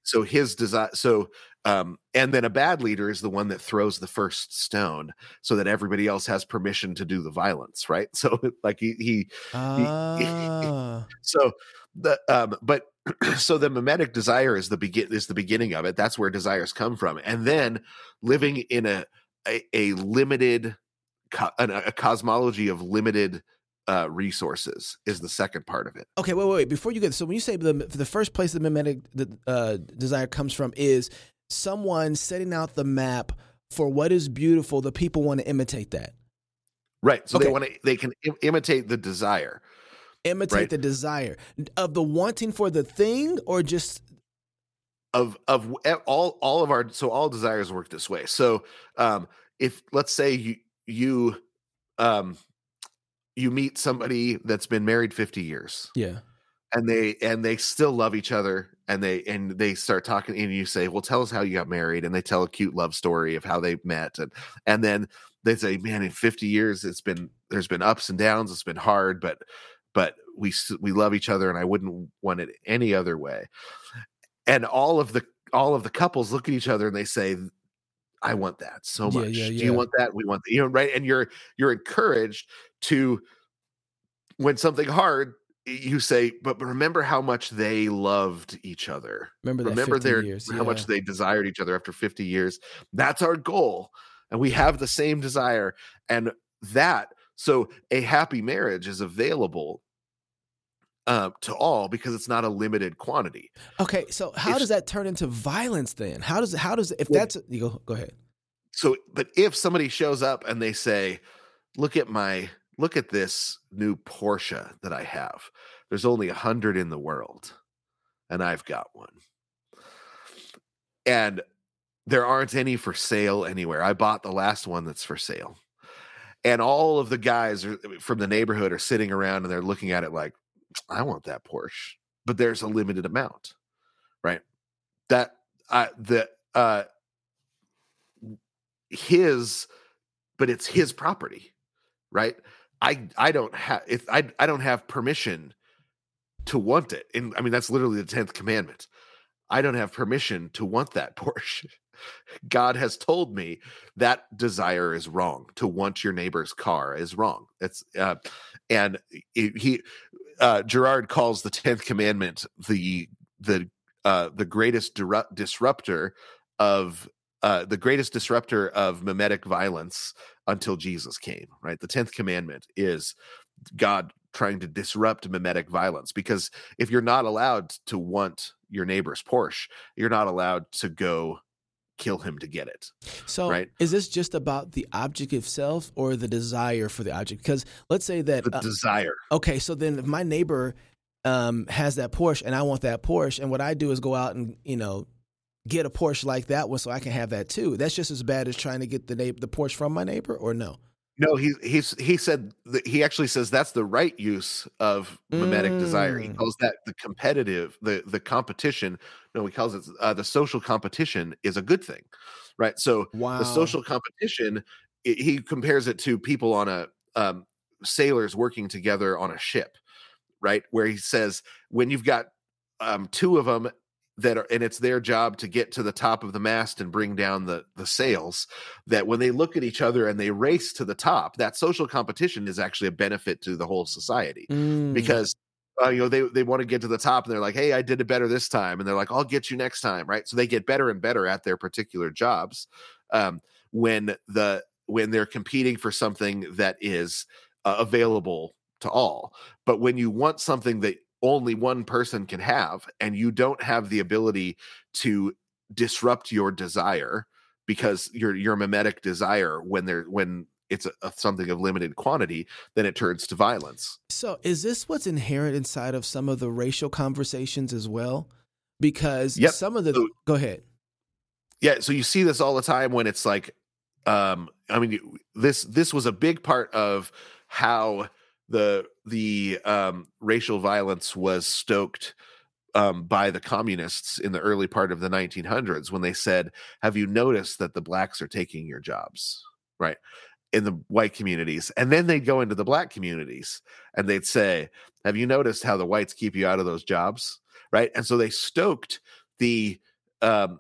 so his desire so um, and then a bad leader is the one that throws the first stone so that everybody else has permission to do the violence, right? So like he he, uh. he, ah. so the um but so the mimetic desire is the begin is the beginning of it. That's where desires come from. And then living in a a, a limited co- a cosmology of limited uh, resources is the second part of it. Okay, wait, wait, wait. Before you get so when you say the the first place the mimetic the, uh, desire comes from is someone setting out the map for what is beautiful, the people want to imitate that. Right. So okay. they want to they can Im- imitate the desire. Imitate right? the desire of the wanting for the thing or just of of all all of our so all desires work this way. So um if let's say you you um you meet somebody that's been married 50 years. Yeah. And they and they still love each other and they and they start talking and you say well tell us how you got married and they tell a cute love story of how they met and and then they say man in 50 years it's been there's been ups and downs it's been hard but but we we love each other and I wouldn't want it any other way and all of the all of the couples look at each other and they say I want that so much. Yeah, yeah, yeah. Do you want that? We want that. You know, right? And you're you're encouraged to when something hard you say, but remember how much they loved each other. Remember, remember their years, how yeah. much they desired each other after 50 years. That's our goal. And we have the same desire. And that, so a happy marriage is available uh, to all because it's not a limited quantity. Okay, so how does that turn into violence then? How does how does if well, that's you go go ahead. So, but if somebody shows up and they say, "Look at my look at this new Porsche that I have. There's only a hundred in the world, and I've got one. And there aren't any for sale anywhere. I bought the last one that's for sale. And all of the guys are, from the neighborhood are sitting around and they're looking at it like, I want that Porsche, but there's a limited amount, right? That uh, the uh, his, but it's his property, right? I I don't have if I I don't have permission to want it. And I mean that's literally the 10th commandment. I don't have permission to want that Porsche. God has told me that desire is wrong. To want your neighbor's car is wrong. It's uh, and he uh, Girard calls the tenth commandment the the uh, the greatest disruptor of uh, the greatest disruptor of mimetic violence until Jesus came. Right, the tenth commandment is God trying to disrupt mimetic violence because if you're not allowed to want your neighbor's Porsche, you're not allowed to go kill him to get it. So, right? is this just about the object itself or the desire for the object? Because let's say that the uh, desire. Okay, so then if my neighbor um, has that Porsche and I want that Porsche, and what I do is go out and you know get a Porsche like that one so I can have that too. That's just as bad as trying to get the neighbor, the Porsche from my neighbor, or no? No, he he's he said that he actually says that's the right use of mimetic mm. desire. He mm. calls that the competitive, the the competition. No, he calls it uh, the social competition is a good thing, right? So wow. the social competition, it, he compares it to people on a um, sailors working together on a ship, right? Where he says when you've got um, two of them that are and it's their job to get to the top of the mast and bring down the the sails that when they look at each other and they race to the top that social competition is actually a benefit to the whole society. Mm. because uh, you know they they want to get to the top and they're like hey i did it better this time and they're like i'll get you next time right? So they get better and better at their particular jobs um, when the when they're competing for something that is uh, available to all. But when you want something that only one person can have and you don't have the ability to disrupt your desire because your your mimetic desire when there when it's a, a, something of limited quantity then it turns to violence. So is this what's inherent inside of some of the racial conversations as well? Because yep. some of the so, go ahead. Yeah so you see this all the time when it's like um i mean this this was a big part of how the the um, racial violence was stoked um, by the communists in the early part of the 1900s when they said, "Have you noticed that the blacks are taking your jobs?" Right in the white communities, and then they'd go into the black communities and they'd say, "Have you noticed how the whites keep you out of those jobs?" Right, and so they stoked the um,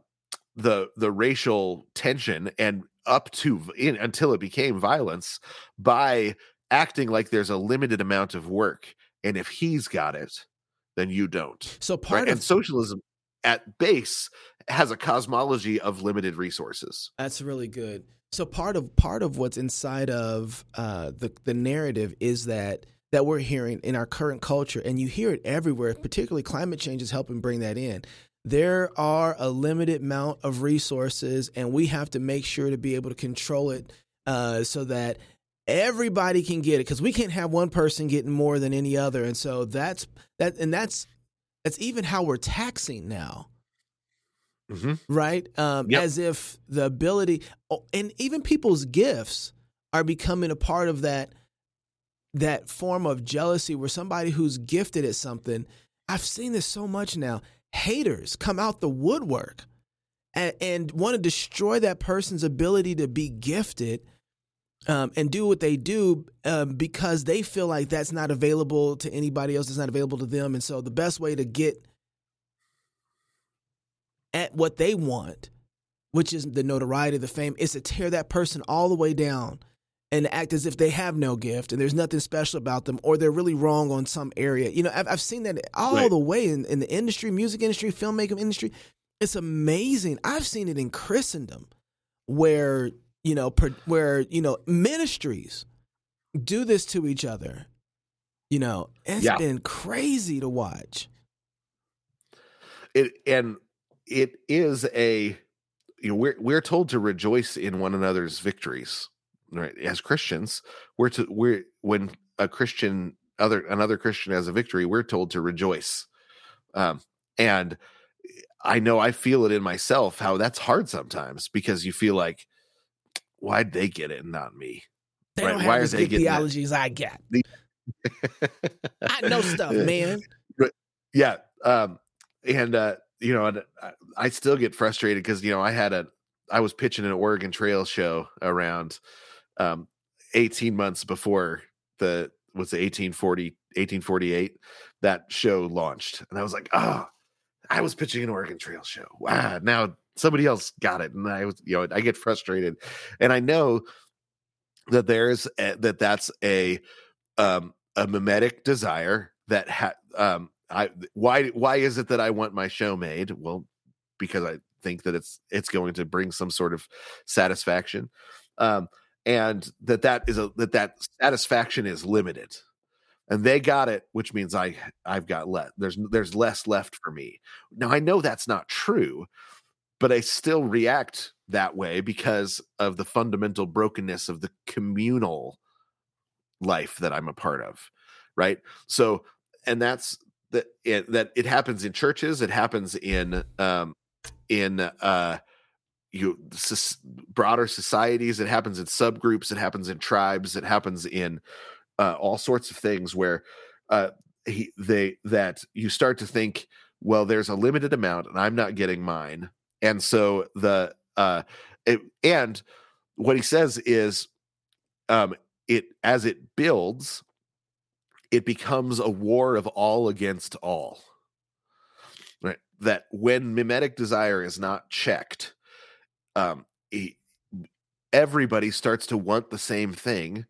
the the racial tension and up to in, until it became violence by acting like there's a limited amount of work and if he's got it then you don't so part right? of and socialism at base has a cosmology of limited resources. That's really good. So part of part of what's inside of uh, the the narrative is that that we're hearing in our current culture and you hear it everywhere particularly climate change is helping bring that in. There are a limited amount of resources and we have to make sure to be able to control it uh, so that everybody can get it because we can't have one person getting more than any other and so that's that and that's that's even how we're taxing now mm-hmm. right um, yep. as if the ability oh, and even people's gifts are becoming a part of that that form of jealousy where somebody who's gifted at something i've seen this so much now haters come out the woodwork and, and want to destroy that person's ability to be gifted um, and do what they do um, because they feel like that's not available to anybody else. It's not available to them, and so the best way to get at what they want, which is the notoriety, the fame, is to tear that person all the way down and act as if they have no gift and there's nothing special about them or they're really wrong on some area. You know, I've, I've seen that all right. the way in, in the industry, music industry, filmmaking industry. It's amazing. I've seen it in Christendom where you know, per, where you know ministries do this to each other. You know, it's yeah. been crazy to watch. It and it is a you know we're we're told to rejoice in one another's victories right as christians we're to we're when a christian other another christian has a victory we're told to rejoice um and i know i feel it in myself how that's hard sometimes because you feel like why'd they get it and not me? They right? don't have Why as good theologies I got. I know stuff, man. Yeah. Um, and uh, you know, I still get frustrated because you know I had a I was pitching an Oregon Trail show around um 18 months before the was the 1840 1848 that show launched and i was like ah oh, i was pitching an oregon trail show wow now somebody else got it and i was you know i get frustrated and i know that there's a, that that's a um a mimetic desire that ha- um i why why is it that i want my show made? Well because i think that it's it's going to bring some sort of satisfaction um and that that is a that that satisfaction is limited and they got it which means i i've got less there's there's less left for me. Now i know that's not true but i still react that way because of the fundamental brokenness of the communal life that i'm a part of right? So and that's that it, that it happens in churches it happens in um in uh you broader societies it happens in subgroups it happens in tribes it happens in uh, all sorts of things where uh, he, they that you start to think well there's a limited amount and i'm not getting mine and so the uh it, and what he says is um it as it builds it becomes a war of all against all right? That when mimetic desire is not checked um, everybody starts to want the same thing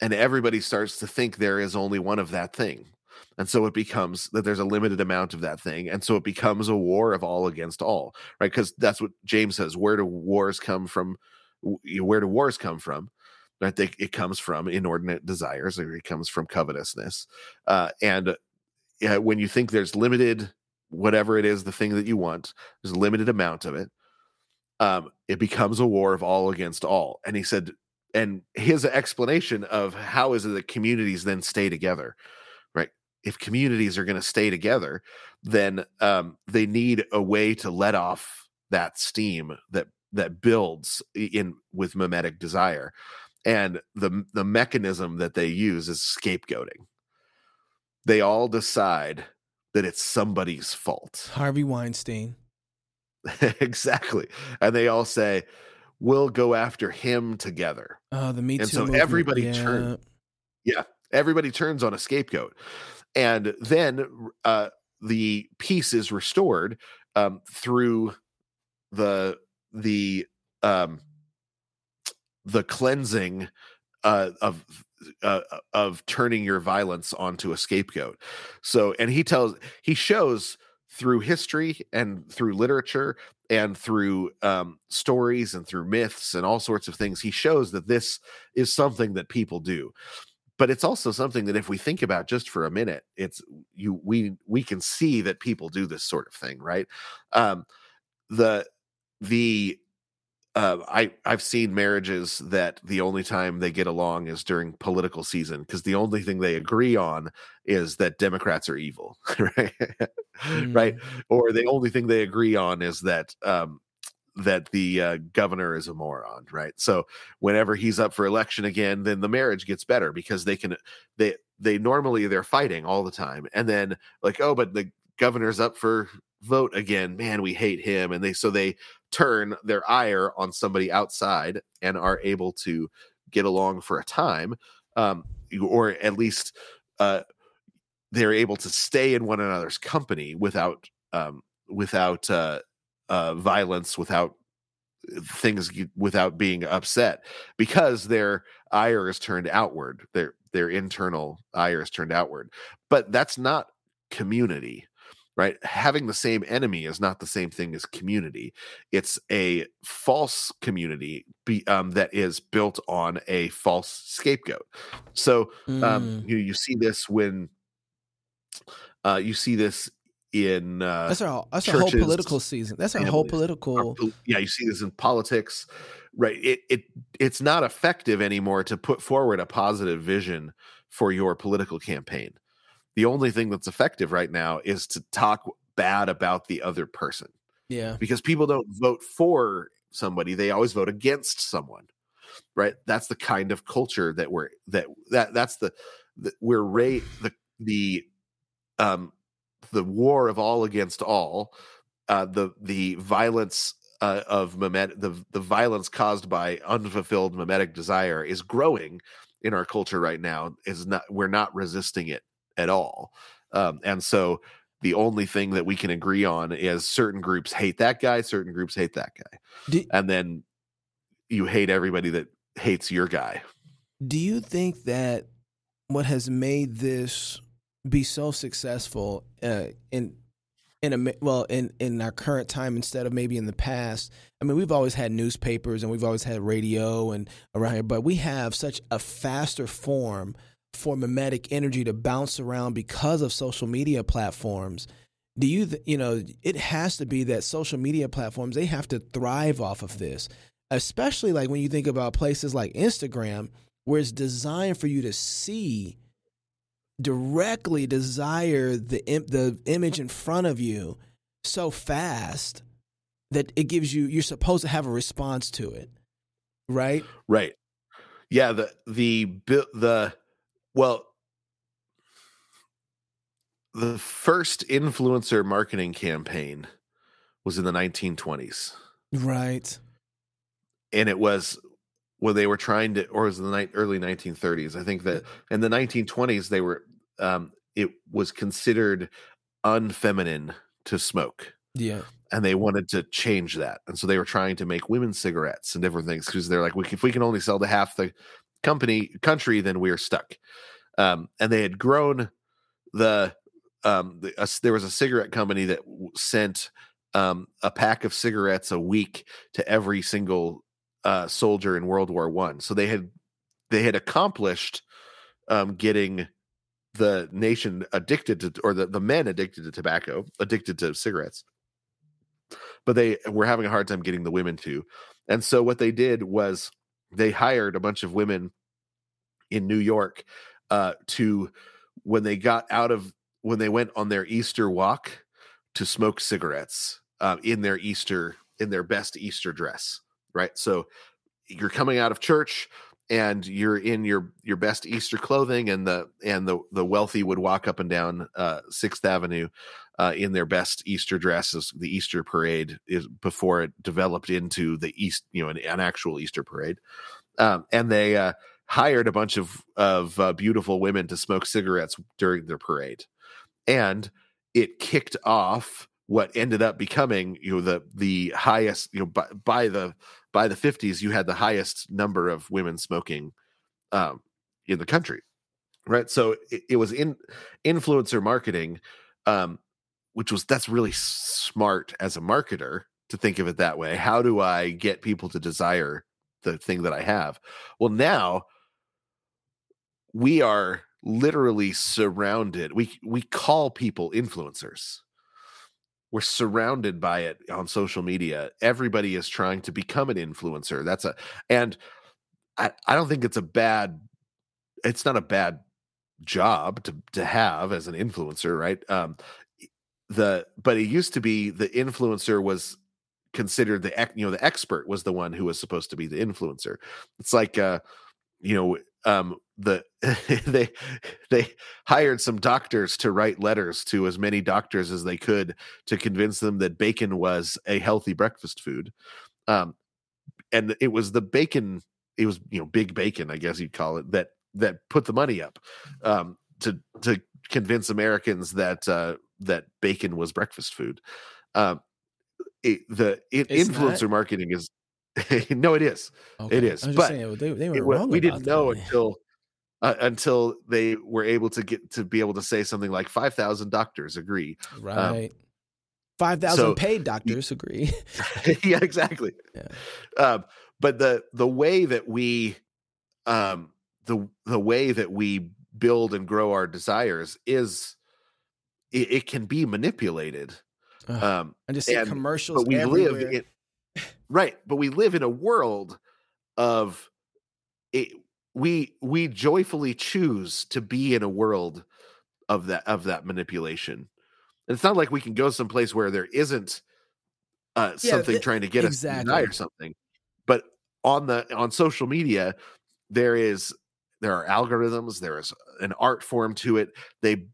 and everybody starts to think there is only one of that thing and so it becomes that there's a limited amount of that thing and so it becomes a war of all against all right because that's what james says where do wars come from where do wars come from right they, it comes from inordinate desires or it comes from covetousness uh, and uh, when you think there's limited whatever it is the thing that you want there's a limited amount of it um, it becomes a war of all against all. And he said, and his explanation of how is it that communities then stay together? If communities are going to stay together, then um, they need a way to let off that steam that that builds in with mimetic desire, and the the mechanism that they use is scapegoating. They all decide that it's somebody's fault. Harvey Weinstein. exactly. And they all say, we'll go after him together. Oh, the Me Too. And so movement. everybody yeah. turns. Yeah. Everybody turns on a scapegoat. And then uh, the peace is restored um, through the the um, the cleansing uh, of uh, of turning your violence onto a scapegoat. So, and he tells he shows through history and through literature and through um, stories and through myths and all sorts of things, he shows that this is something that people do. But it's also something that if we think about just for a minute, it's you we we can see that people do this sort of thing, right? Um, the the uh, I I've seen marriages that the only time they get along is during political season because the only thing they agree on is that Democrats are evil, right? Mm. right? Or the only thing they agree on is that um, that the uh, governor is a moron, right? So whenever he's up for election again, then the marriage gets better because they can they they normally they're fighting all the time, and then like oh, but the governor's up for vote again. Man we hate him. And they so they turn their ire on somebody outside and are able to get along for a time um, or at least uh, they're able to stay in one another's company without um, without uh, uh, violence without things without being upset because their ire is turned outward their their internal ire is turned outward but that's not community right? Having the same enemy is not the same thing as community. It's a false community be, um, that is built on a false scapegoat. So um, mm. you you see this when uh, you see this in uh, that's our that's churches, whole political season. That's our whole political. Our, yeah, you see this in politics, right? It it it's not effective anymore to put forward a positive vision for your political campaign the only thing that's effective right now is to talk bad about the other person. Yeah. Because people don't vote for somebody, they always vote against someone. Right? That's the kind of culture that we're that that that's the, the we're ra- the the um the war of all against all uh the the violence uh, of mimet the the violence caused by unfulfilled mimetic desire is growing in our culture right now is not we're not resisting it at all. Um, and so the only thing that we can agree on is certain groups hate that guy certain groups hate that guy. Do, and then you hate everybody that hates your guy. Do you think that what has made this be so successful uh, in in a well in in our current time instead of maybe in the past. I mean we've always had newspapers and we've always had radio and around here but we have such a faster form for mimetic energy to bounce around because of social media platforms. Do you you know it has to be that social media platforms they have to thrive off of this especially like when you think about places like instagram where it's designed for you to see directly desire the the image in front of you so fast that it gives you you're supposed to have a response to it right? Right. Yeah the the the well the first influencer marketing campaign was in the 1920s right. And it was when they were trying to, or it was the ni- early 1930s. I think that in the 1920s they were, um, it was considered unfeminine to smoke. Yeah, and they wanted to change that, and so they were trying to make women's cigarettes and different things because they're like, we, if we can only sell to half the company country, then we're stuck. Um, and they had grown the, um, the uh, there was a cigarette company that w- sent um, a pack of cigarettes a week to every single uh, soldier in World War One. So they had they had accomplished um, getting the nation addicted to, or the, the men addicted to tobacco, addicted to cigarettes. But they were having a hard time getting the women to. And so what they did was they hired a bunch of women in New York uh, to, when they got out of, when they went on their Easter walk, to smoke cigarettes uh, in their Easter, in their best Easter dress right? So you're coming out of church and you're in your your best Easter clothing, and the and the the wealthy would walk up and down uh, Sixth Avenue uh, in their best Easter dresses. The Easter parade is before it developed into the East, you know, an, an actual Easter parade, um, and they uh, hired a bunch of of uh, beautiful women to smoke cigarettes during their parade, and it kicked off what ended up becoming you know the the highest you know by, by the by the 50s you had the highest number of women smoking um, in the country right? So it, it was in influencer marketing um, which was that's really smart as a marketer to think of it that way. How do i get people to desire the thing that i have? Well now we are literally surrounded we we call people influencers we're surrounded by it on social media. Everybody is trying to become an influencer. That's a and I, I don't think it's a bad it's not a bad job to to have as an influencer, right? Um the but it used to be the influencer was considered the you know the expert was the one who was supposed to be the influencer. It's like uh you know um the they they hired some doctors to write letters to as many doctors as they could to convince them that bacon was a healthy breakfast food um and it was the bacon it was you know big bacon i guess you'd call it that that put the money up um to to convince americans that uh that bacon was breakfast food um it, the it, influencer not? marketing is no it is okay. it is but saying, they, they were it, we didn't know until uh, until they were able to get to be able to say something like 5000 doctors agree. Um, right. Um, 5000 so, paid doctors agree. Yeah exactly. Yeah. Um, but the the way that we um the the way that we build and grow our desires is it, it can be manipulated um and just see and, commercials but we everywhere. live in, right but we live in a world of it we we joyfully choose to be in a world of that of that manipulation. And it's not like we can go someplace where there isn't uh, yeah, something th- trying to get exactly. us to or something. But on the on social media, there is there are algorithms. There is an art form to it. They,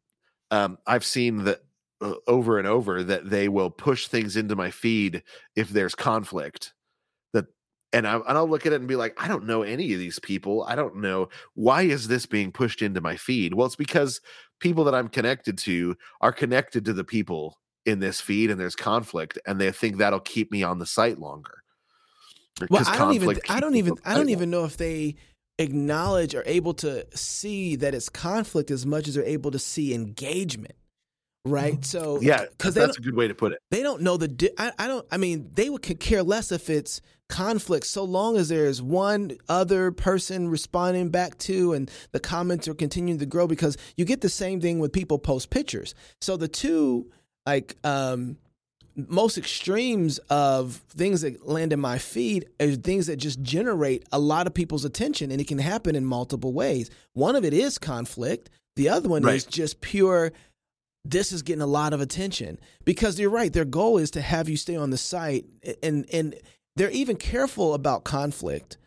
um, I've seen that uh, over and over that they will push things into my feed if there's conflict and I and I'll look at it and be like, I don't know any of these people. I don't know why is this being pushed into my feed. Well, it's because people that I'm connected to are connected to the people in this feed, and there's conflict, and they think that'll keep me on the site longer. Well, I don't even, I don't even, I don't even know if they acknowledge or able to see that it's conflict as much as they're able to see engagement right? So yeah because that's a good way to put it. they don't know the di- I, I don't i mean they would care less if it's conflict so long as there's one other person responding back to and the comments are continuing to grow because you get the same thing when people post pictures. So the two like um most extremes of things that land in my feed are things that just generate a lot of people's attention and it can happen in multiple ways. One of it is conflict. The other one right. is just pure this is getting a lot of attention because you're right their goal is to have you stay on the site and and they're even careful about conflict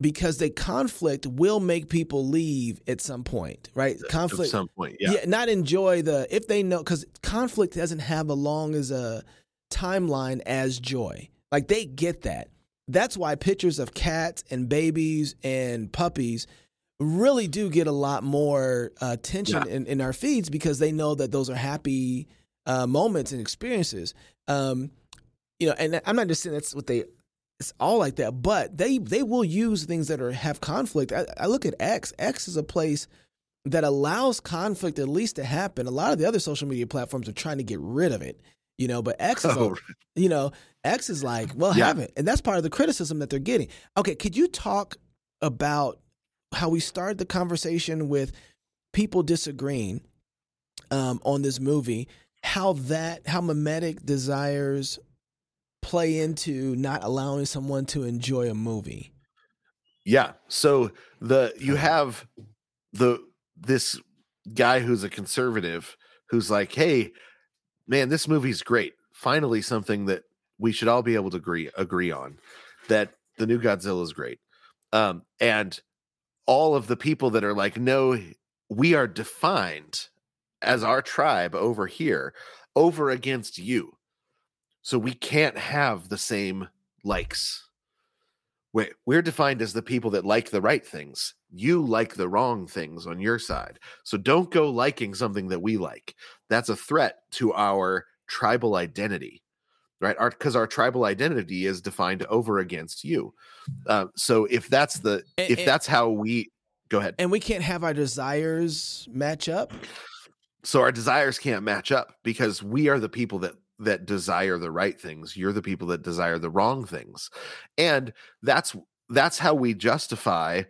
because the conflict will make people leave at some point, right? Conflict at some point, yeah. yeah not enjoy the if they know because conflict doesn't have a long as a timeline as joy. Like they get that. That's why pictures of cats and babies and puppies really do get a lot more uh, attention yeah. in, in, our feeds because they know that those are happy uh, moments and experiences. Um, you know, and I'm not just saying that's what they. It's all like that, but they they will use things that are have conflict. I, I look at X. X is a place that allows conflict at least to happen. A lot of the other social media platforms are trying to get rid of it you know. But X is, oh. you know, X is like, well, yeah. have it, and that's part of the criticism that they're getting. Okay, could you talk about how we started the conversation with people disagreeing um, on this movie? How that, how mimetic desires play into not allowing someone to enjoy a movie. Yeah. So the you have the this guy who's a conservative who's like, "Hey, man, this movie's great. Finally, something that we should all be able to agree agree on that the new Godzilla is great. Um, and all of the people that are like, no, we are defined as our tribe over here, over against you. So we can't have the same likes. We're, we're defined as the people that like the right things. You like the wrong things on your side. So don't go liking something that we like. That's a threat to our tribal identity, right? Our because our tribal identity is defined over against you. Uh, so if that's the and, if and, that's how we go ahead, and we can't have our desires match up. So our desires can't match up because we are the people that that desire the right things you're the people that desire the wrong things and that's that's how we justify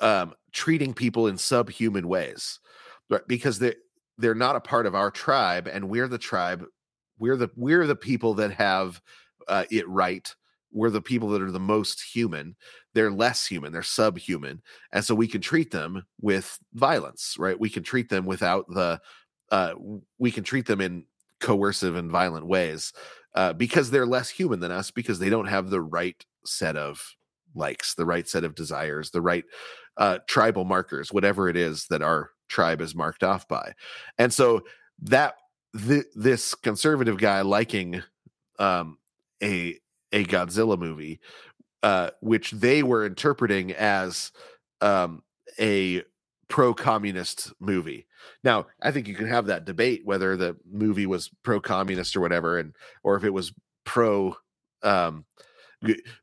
um, treating people in subhuman ways right because they they're not a part of our tribe and we're the tribe we're the we're the people that have uh, it right. We're the people that are the most human. They're less human. They're subhuman. And so we can treat them with violence right? We can treat them without the uh, we can treat them in coercive and violent ways uh, because they're less human than us because they don't have the right set of likes the right set of desires the right uh, tribal markers whatever it is that our tribe is marked off by. And so that th- this conservative guy liking um, a a godzilla movie uh, which they were interpreting as um, a pro-communist movie. Now, I think you can have that debate whether the movie was pro-communist or whatever, and or if it was pro, um,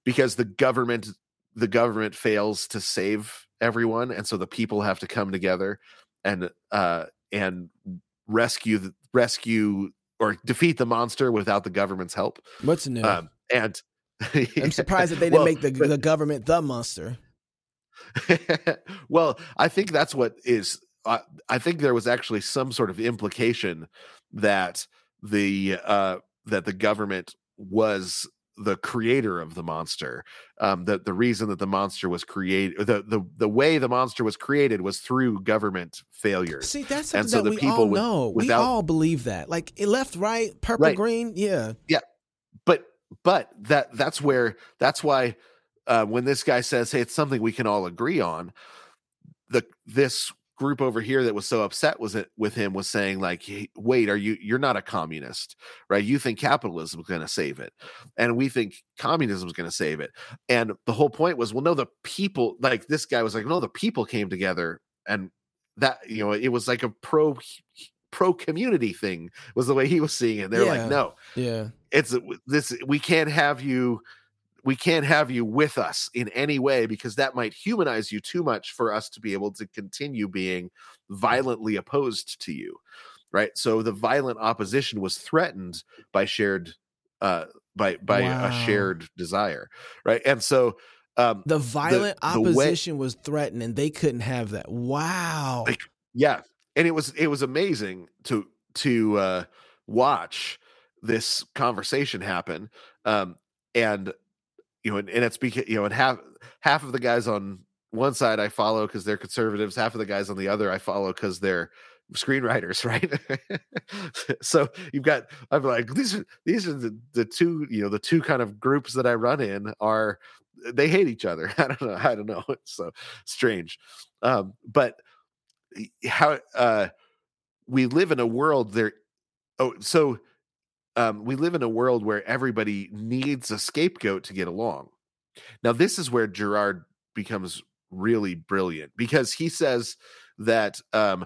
because the government the government fails to save everyone, and so the people have to come together and uh, and rescue the, rescue or defeat the monster without the government's help. What's new? Um, and I'm surprised that they didn't well, make the, but, the government the monster. well, I think that's what is. Uh, I think there was actually some sort of implication that the uh, that the government was the creator of the monster. Um, that the reason that the monster was created, the the the way the monster was created was through government failure See, that's something and so that the we people all know. without, we all believe that. Like it left, right, purple, right. green. Yeah, yeah. But but that that's where that's why uh, when this guy says, "Hey, it's something we can all agree on," the this group over here that was so upset was it with him was saying like wait are you you're not a communist right you think capitalism is going to save it and we think communism is going to save it and the whole point was well no the people like this guy was like no the people came together and that you know it was like a pro pro community thing was the way he was seeing it they're Yeah. like no Yeah. it's this we can't have you we can't have you with us in any way because that might humanize you too much for us to be able to continue being violently opposed to you right so the violent opposition was threatened by shared uh by by Wow. a shared desire right and so um The violent the way- opposition was threatened and they couldn't have that. Wow. Like, yeah and it was it was amazing to to uh watch this conversation happen um and you know and, and it's because you know and half half of the guys on one side i follow because they're conservatives half of the guys on the other i follow because they're screenwriters right? So you've got i'm like these are these are the, the two you know the two kind of groups that i run in are they hate each other. I don't know i don't know. It's so strange. Um but how uh we live in a world there oh so um we live in a world where everybody needs a scapegoat to get along. Now this is where Girard becomes really brilliant because he says that um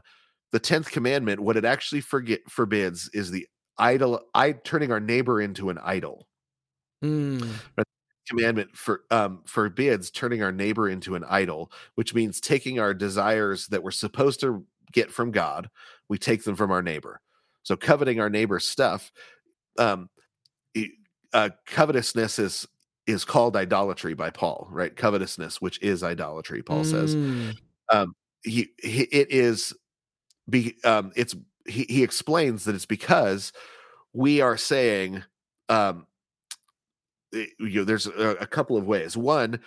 the 10th commandment what it actually forget forbids is the idol i turning our neighbor into an idol. Mm. commandment for um forbids turning our neighbor into an idol which means taking our desires that we're supposed to get from god we take them from our neighbor. So coveting our neighbor's stuff um uh covetousness is is called idolatry by paul right? Covetousness which is idolatry paul says. Mm. um he, he it is be um it's he, he explains that it's because we are saying um it- you know there's a, a couple of ways. One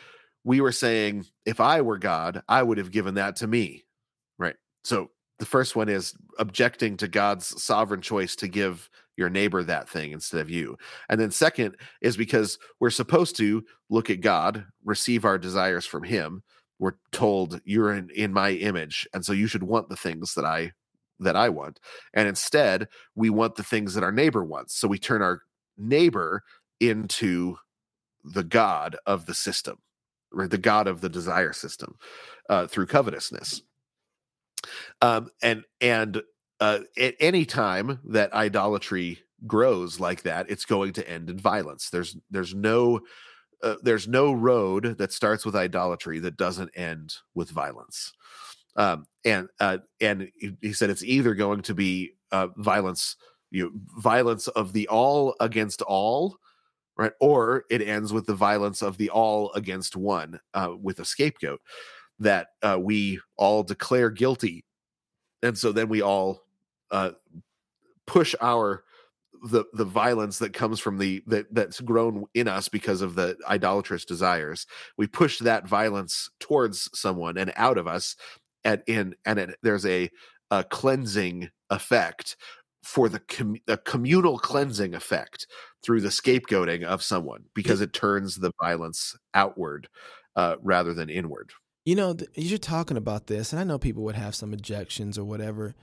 we were saying if i were god i would have given that to me right? So the first one is objecting to god's sovereign choice to give your neighbor that thing instead of you. And then second is because we're supposed to look at god receive our desires from him. We're told you're in, in my image and so you should want the things that i that i want. And instead we want the things that our neighbor wants. So we turn our neighbor into the god of the system or the god of the desire system uh, through covetousness. Um, and and uh, at any time that idolatry grows like that it's going to end in violence. There's there's no uh, there's no road that starts with idolatry that doesn't end with violence. Um, and uh, and he- said it's either going to be uh, violence you know, violence of the all against all right or it ends with the violence of the all against one uh, with a scapegoat that uh, we all declare guilty. And so then we all uh, push our the the violence that comes from the that that's grown in us because of the idolatrous desires we push that violence towards someone and out of us and in and it, there's a, a cleansing effect for the com, a communal cleansing effect through the scapegoating of someone because it turns the violence outward uh, rather than inward You know, th- you're talking about this, and I know people would have some objections or whatever.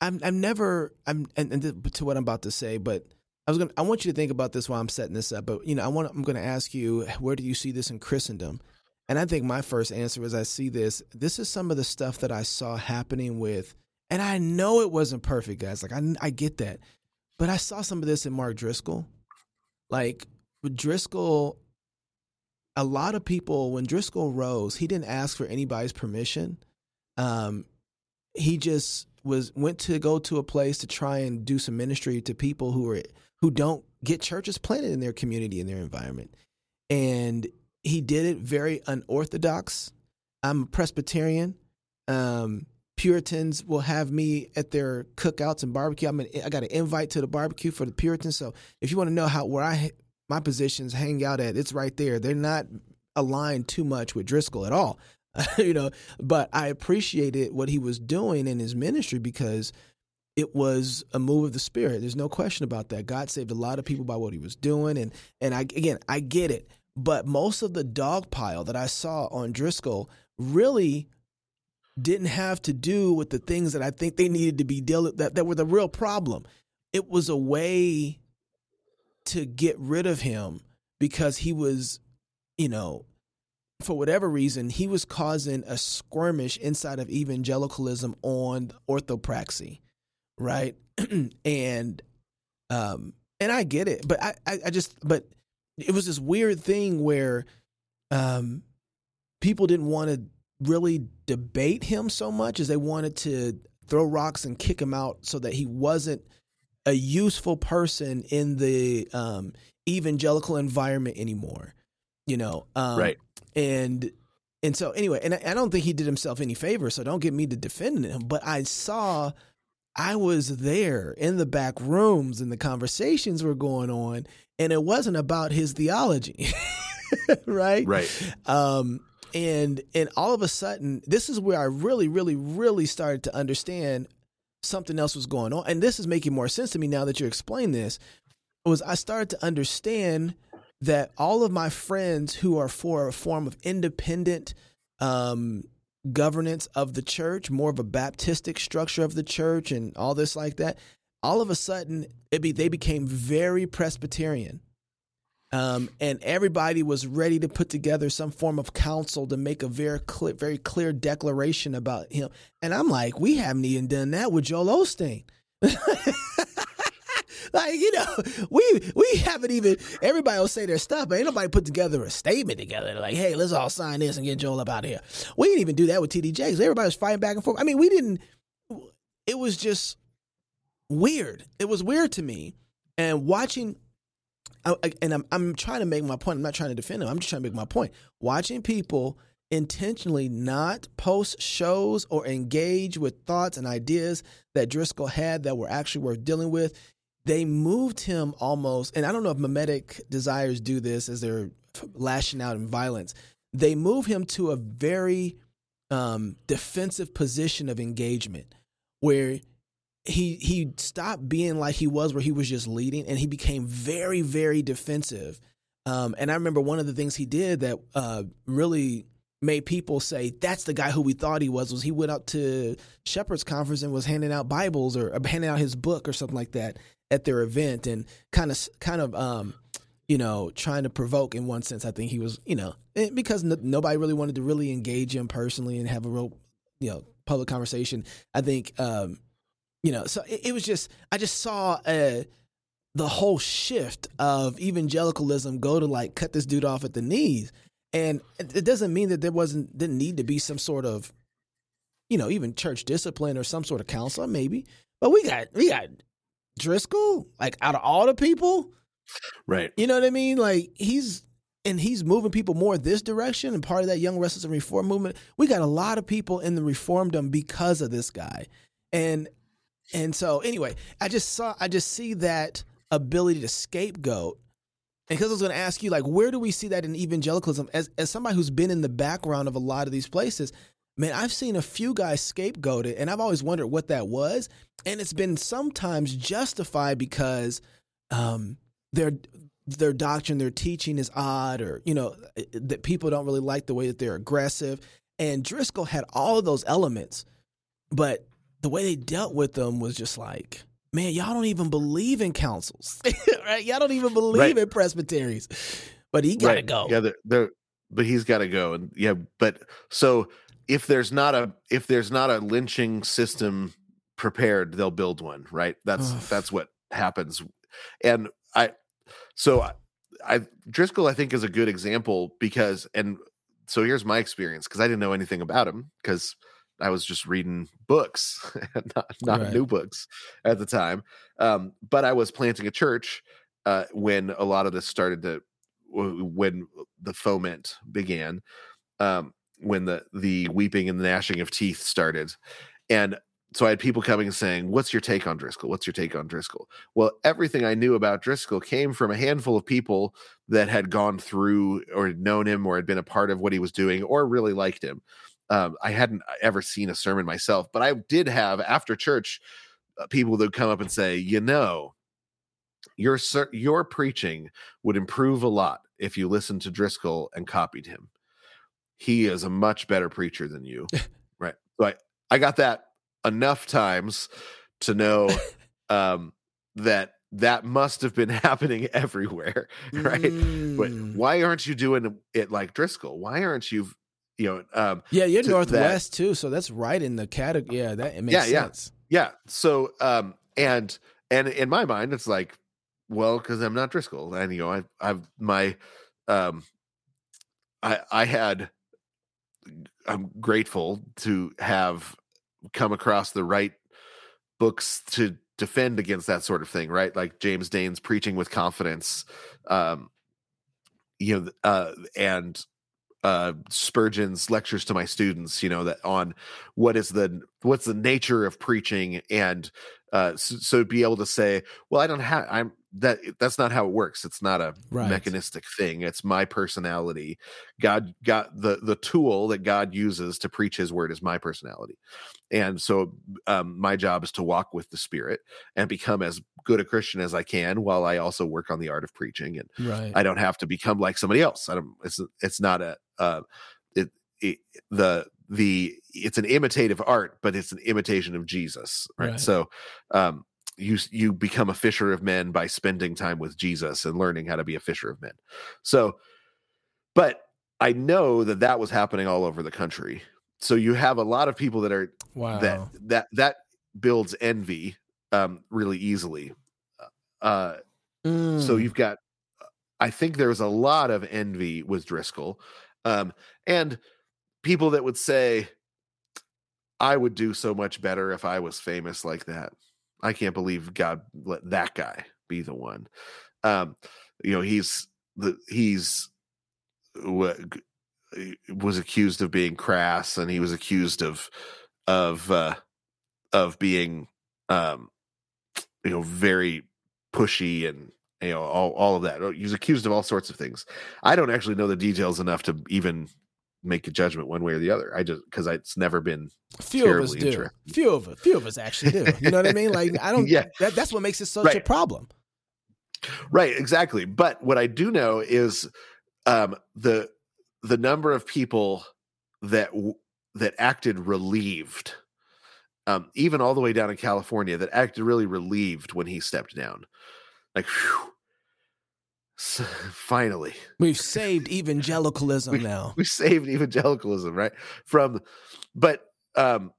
I'm, I'm never, I'm, and, and to what I'm about to say, but I was gonna, I want you to think about this while I'm setting this up. But you know, I want, I'm going to ask you, where do you see this in Christendom? And I think my first answer is, I see this. This is some of the stuff that I saw happening with, and I know it wasn't perfect, guys. Like I, I get that, but I saw some of this in Mark Driscoll. Like Driscoll, a lot of people when Driscoll rose, he didn't ask for anybody's permission. Um, he just was went to go to a place to try and do some ministry to people who are who don't get churches planted in their community in their environment, and he did it very unorthodox. I'm a Presbyterian. Um, Puritans will have me at their cookouts and barbecue. I'm an, I got an invite to the barbecue for the Puritans. So if you want to know how where I my positions hang out at, it's right there. They're not aligned too much with Driscoll at all, you know. But I appreciated what he was doing in his ministry because it was a move of the spirit. There's no question about that. God saved a lot of people by what he was doing, and and I again I get it. But most of the dog pile that I saw on Driscoll really didn't have to do with the things that I think they needed to be dealing that that were the real problem. It was a way to get rid of him because he was, you know, for whatever reason, he was causing a skirmish inside of evangelicalism on orthopraxy, right? and um and I get it, but I, I I just but it was this weird thing where um people didn't want to really debate him so much as they wanted to throw rocks and kick him out so that he wasn't a useful person in the um, evangelical environment anymore. You know, um, right? And and so anyway, and I, I don't think he did himself any favor. So don't get me to defend him. But I saw, I was there in the back rooms, and the conversations were going on, and it wasn't about his theology, right? Right. Um, and and all of a sudden this is where i really really really started to understand something else was going on and this is making more sense to me now that you explain this was i started to understand that all of my friends who are for a form of independent um, governance of the church more of a baptistic structure of the church and all this like that all of a sudden it be they became very presbyterian um, and everybody was ready to put together some form of council to make a very clear, very clear declaration about him. And I'm like, we haven't even done that with Joel Osteen. like you know, we we haven't even. Everybody will say their stuff, but ain't nobody put together a statement together. like, hey, let's all sign this and get Joel up out of here. We didn't even do that with TD Jakes. Everybody was fighting back and forth. I mean, we didn't. It was just weird. It was weird to me, and watching and I'm I'm trying to make my point. I'm not trying to defend him. I'm just trying to make my point. Watching people intentionally not post shows or engage with thoughts and ideas that Driscoll had that were actually worth dealing with, they moved him almost. And I don't know if mimetic desires do this as they're lashing out in violence. They move him to a very um, defensive position of engagement where he he stopped being like he was where he was just leading and he became very very defensive um, and i remember one of the things he did that uh, really made people say that's the guy who we thought he was was he went out to shepherd's conference and was handing out bibles or, or handing out his book or something like that at their event and kind of kind of um, you know trying to provoke in one sense i think he was you know eh, because nobody really wanted to really engage him personally and have a real you know public conversation. I think um, you know so it, it was just i just saw uh, the whole shift of evangelicalism go to like cut this dude off at the knees. And it doesn't mean that there wasn't didn't need to be some sort of you know even church discipline or some sort of counselor maybe. But we got we got driscoll? Like out of all the people? Right. You know what i mean? Like he's and he's moving people more this direction and part of that young restless and reform movement. We got a lot of people in the reformdom because of this guy. And and so anyway, I just saw I just see that ability to scapegoat. And because I was going to ask you, like, where do we see that in evangelicalism? As as somebody who's been in the background of a lot of these places, man, I've seen a few guys scapegoated, and I've always wondered what that was. And it's been sometimes justified because um, their their doctrine, their teaching is odd, or you know that people don't really like the way that they're aggressive. And Driscoll had all of those elements, but the way they dealt with them was just like, man, y'all don't even believe in councils, right? Y'all don't even believe right. in presbyteries, but he got to right. go. Yeah, they're, they're, but he's got to go, and yeah, but so if there's not a if there's not a lynching system prepared, they'll build one, right? That's that's what happens, and I, so I, I Driscoll I think is a good example because, and so here's my experience because I didn't know anything about him because I was just reading books, not, not right. new books at the time. Um, but I was planting a church uh, when a lot of this started to, when the foment began, um, when the the weeping and the gnashing of teeth started, and so I had people coming and saying, "What's your take on Driscoll? What's your take on Driscoll?" Well, everything I knew about Driscoll came from a handful of people that had gone through or had known him or had been a part of what he was doing or really liked him. Um, I hadn't ever seen a sermon myself, but I did have after church uh, people that would come up and say, you know, your your preaching would improve a lot if you listened to Driscoll and copied him. He is a much better preacher than you. right. So I, I got that enough times to know um, that that must have been happening everywhere, right? But Mm. why aren't you doing it like Driscoll? Why aren't you, you know, um, Yeah, you're to that- Northwest too, so that's right in the category. Yeah, that it makes Yeah, yeah. sense. yeah. So, um, and and in my mind, it's like, well, because I'm not Driscoll, and you know, I, I've my, um, I I had, I'm grateful to have come across the right books to defend against that sort of thing, right? Like James Daane's preaching with confidence, um, you know, uh, and uh, Spurgeon's lectures to my students, you know, that on what is the what's the nature of preaching, and uh, so, so be able to say, well, I don't have, I'm that that's not how it works. It's not a Right. mechanistic thing. It's my personality. God got the the tool that God uses to preach His word is my personality, and so um, my job is to walk with the Spirit and become as good a Christian as I can, while I also work on the art of preaching. And Right. I don't have to become like somebody else. I don't. It's it's not a uh, it, it the the it's an imitative art, but it's an imitation of Jesus, right? Right. So, um, you you become a fisher of men by spending time with Jesus and learning how to be a fisher of men. So, but I know that that was happening all over the country. So you have a lot of people that are wow. that that that builds envy um really easily. Uh so Mm. you've got i think there's a lot of envy with driscoll um and people that would say i would do so much better if i was famous like that i can't believe god let that guy be the one. Um you know he's the he's was accused of being crass and he was accused of of uh of being um you know very pushy and you know all, all of that. He's accused of all sorts of things. I don't actually know the details enough to even make a judgment one way or the other i just because it's never been few of us do. Few of us, few of us actually do. You know what I mean? Like I don't. Yeah. That, that's what makes it such a problem. right exactly but what i do know is um the the number of people that that acted relieved um even all the way down in california that acted really relieved when he stepped down like whew, finally We've saved evangelicalism now. we saved evangelicalism right from but um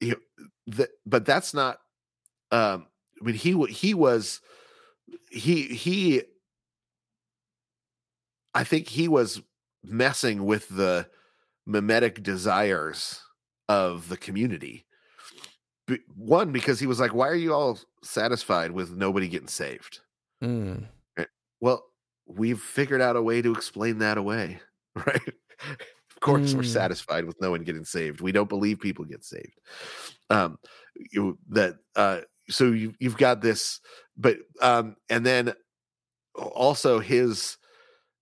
you know, the, but that's not um i mean he he was he he i think he was messing with the mimetic desires of the community one because he was like why are you all satisfied with nobody getting saved Mm. Well, we've figured out a way to explain that away, right? of course, we're Mm. satisfied with no one getting saved. We don't believe people get saved. Um, you that uh, so you you've got this, but um, and then also his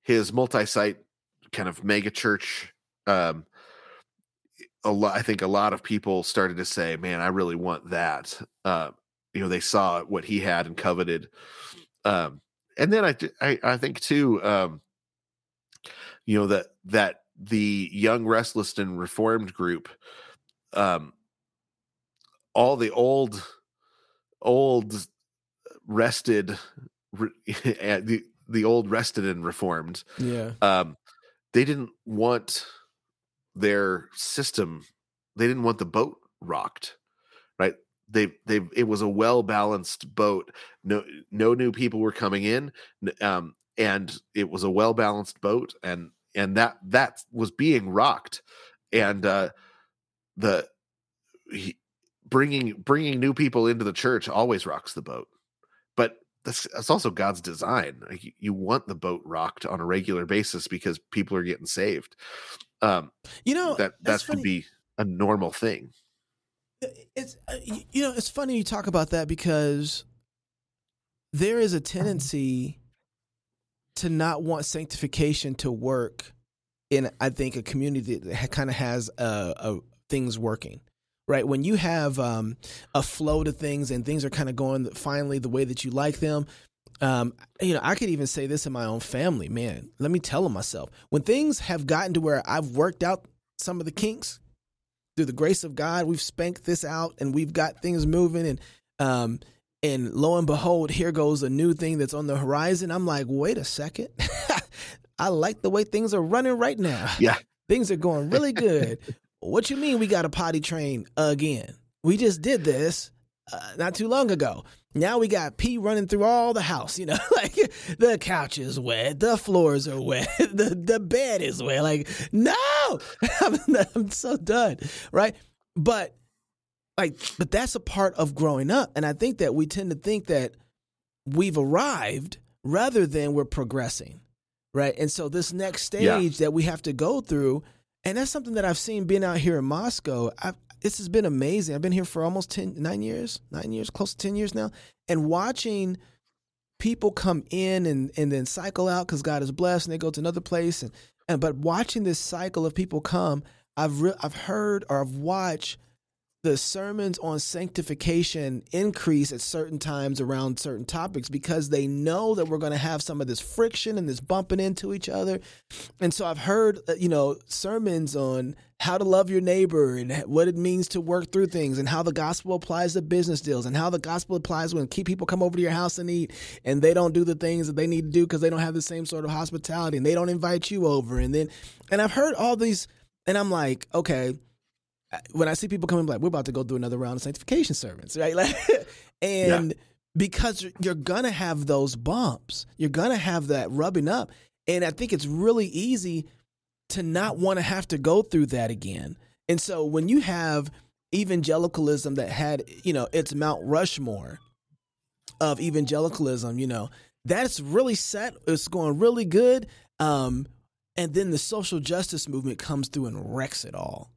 his multi-site kind of mega church. Um, a lot, I think a lot of people started to say, "Man, I really want that." Uh, you know, they saw what he had and coveted. Um, and then I, I, I think too, um, you know that that the young restless and reformed group, um, all the old, old rested, re- and the the old rested and reformed, Yeah. um, they didn't want their system. They didn't want the boat rocked, right? They they it was a well balanced boat. No no new people were coming in, um, and it was a well balanced boat, and and that that was being rocked, and uh, the he, bringing bringing new people into the church always rocks the boat, but that's, that's also God's design. Like, you- you want the boat rocked on a regular basis because people are getting saved. Um, You know that that that's should be a normal thing. It's uh, you know it's funny you talk about that because there is a tendency to not want sanctification to work in i think a community that kind of has uh, uh, things working right? When you have um, a flow to things and things are kind of going finally the way that you like them um, you know i could even say this in my own family man let me tell them myself. When things have gotten to where i've worked out some of the kinks through the grace of God, we've spanked this out and we've got things moving and um and lo and behold, here goes a new thing that's on the horizon. I'm like, wait a second. I like the way things are running right now. Yeah. Things are going really good. what you mean we got a potty train again? We just did this uh, not too long ago. Now we got pee running through all the house, you know, like the couch is wet, the floors are wet, the, the bed is wet. Like, no, I'm, I'm so done. Right. But like, but that's a part of growing up. And I think that we tend to think that we've arrived rather than we're progressing. Right. And so this next stage yeah. that we have to go through, and that's something that I've seen being out here in Moscow. I've, this has been amazing. I've been here for almost 10, nine years, nine years, close to 10 years now. And watching people come in and, and then cycle out because God is blessed and they go to another place. And, and but watching this cycle of people come, I've, re- I've heard or I've watched the sermons on sanctification increase at certain times around certain topics because they know that we're going to have some of this friction and this bumping into each other. And so I've heard, uh, you know, sermons on how to love your neighbor and what it means to work through things and how the gospel applies to business deals and how the gospel applies when key people come over to your house and eat and they don't do the things that they need to do because they don't have the same sort of hospitality and they don't invite you over. And then, and I've heard all these, and I'm like, okay, when I see people coming like we're about to go through another round of sanctification sermons, right? Like, and yeah. because you're gonna have those bumps, you're gonna have that rubbing up, and I think it's really easy to not want to have to go through that again. And so when you have evangelicalism that had, you know, it's Mount Rushmore of evangelicalism, you know, that's really set. It's going really good. Um, and then the social justice movement comes through and wrecks it all.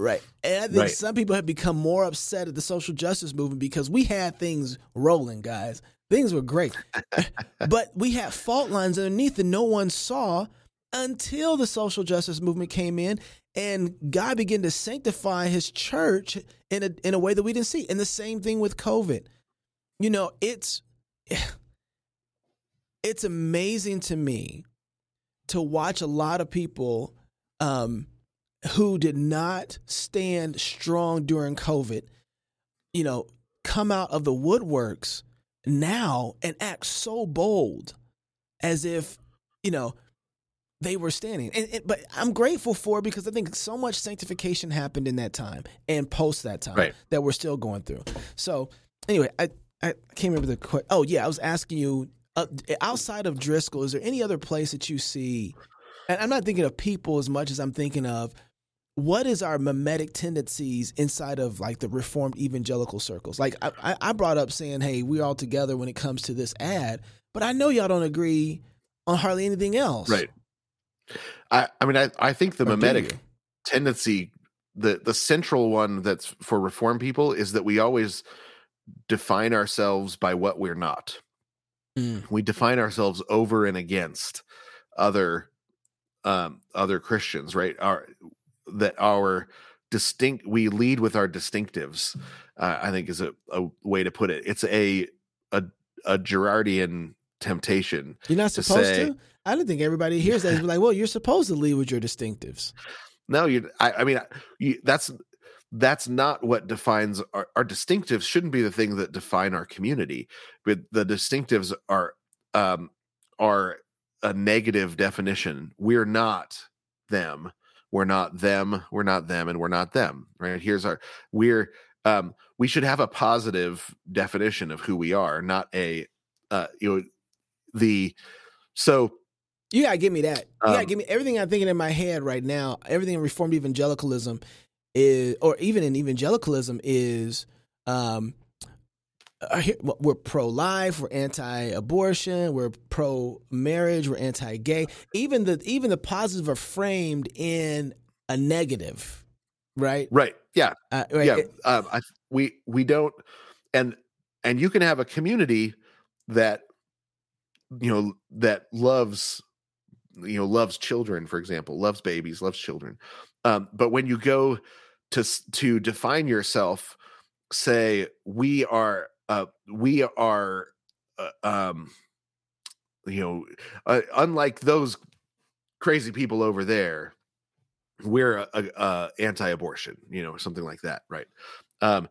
Right. And I think right. some people have become more upset at the social justice movement because we had things rolling, guys. Things were great. but we had fault lines underneath that no one saw until the social justice movement came in and God began to sanctify his church in a in a way that we didn't see. And the same thing with COVID. You know, it's it's amazing to me to watch a lot of people um, who did not stand strong during COVID, you know, come out of the woodworks now and act so bold as if, you know, they were standing. And, and, but I'm grateful for it because I think so much sanctification happened in that time and post that time right. that we're still going through. So anyway, I I can't remember the question. Oh yeah, I was asking you uh, outside of Driscoll, is there any other place that you see? And I'm not thinking of people as much as I'm thinking of what is our mimetic tendencies inside of like the reformed evangelical circles? Like I, I brought up saying hey we're all together when it comes to this ad but i know y'all don't agree on hardly anything else. Right. I i mean i, I think the or mimetic tendency the the central one that's for reform people is that we always define ourselves by what we're not. Mm. we define ourselves over and against other um other christians right? Our that our distinct we lead with our distinctives uh, i think is a, a way to put it. It's a a, a Girardian temptation you're not supposed to, say, to? i don't think everybody hears that like well you're supposed to lead with your distinctives. No you i, I mean you, that's that's not what defines our, our distinctives shouldn't be the thing that define our community but the distinctives are um are a negative definition. We're not them we're not them we're not them and we're not them right? Here's our we're um we should have a positive definition of who we are not a uh you know the so you gotta give me that. You gotta um give me everything i'm thinking in my head right now everything in reformed evangelicalism is or even in evangelicalism is um we're pro-life, we're anti-abortion, we're pro-marriage, we're anti-gay. Even the even the positive are framed in a negative, right? Right. Yeah. Uh, right. Yeah. Um, I, we we don't, and and you can have a community that you know that loves you know loves children, for example, loves babies, loves children. Um, but when you go to to define yourself, say we are uh, we are, uh, um, you know, uh, unlike those crazy people over there, we're a, a, a anti-abortion, you know, something like that, right? Um,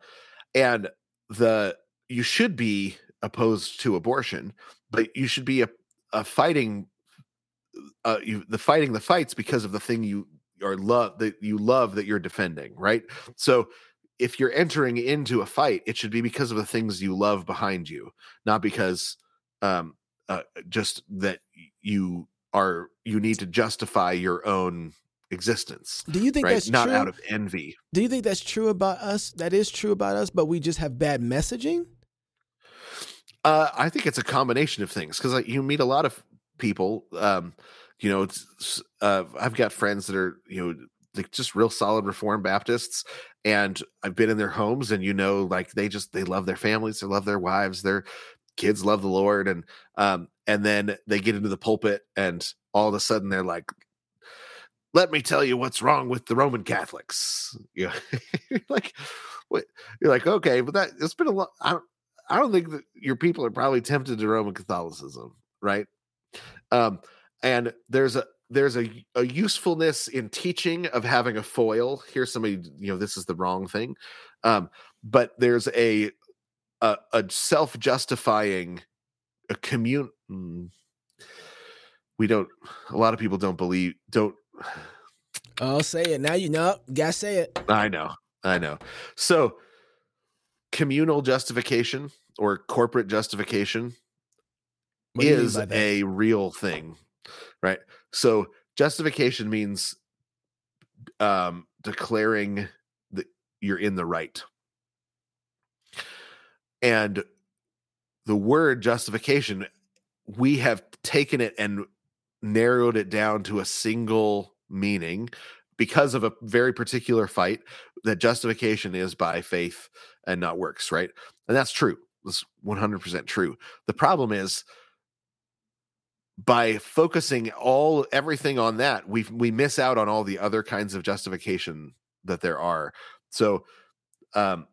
and the you should be opposed to abortion, but you should be a, a fighting uh, you the fighting the fights because of the thing you are love that you love that you're defending, right? So if you're entering into a fight, it should be because of the things you love behind you, not because um uh, just that you are you need to justify your own existence. Do you think right? that's not true? out of envy? Do you think that's true about us? That is true about us, but we just have bad messaging. Uh, I think it's a combination of things because like, you meet a lot of people. Um, you know, it's, uh, I've got friends that are you know like just real solid Reformed Baptists, and I've been in their homes, and you know, like they just they love their families, they love their wives, their kids love the Lord, and um, and then they get into the pulpit, and all of a sudden they're like, "Let me tell you what's wrong with the Roman Catholics." You know, like, what? You're like, okay, but that it's been a lot. I don't, I don't think that your people are probably tempted to Roman Catholicism, right? Um, and there's a there's a, a usefulness in teaching of having a foil. Here's somebody, you know, this is the wrong thing. Um, but there's a a, a self-justifying a commune mm, we don't a lot of people don't believe don't I'll say it now. You know, gotta say it. I know. I know. So communal justification or corporate justification What do you mean is a real thing, right? So justification means um, declaring that you're in the right, and the word justification, we have taken it and narrowed it down to a single meaning because of a very particular fight that justification is by faith and not works, right? And that's true. That's 100% true. The problem is by focusing all everything on that, we we miss out on all the other kinds of justification that there are. So um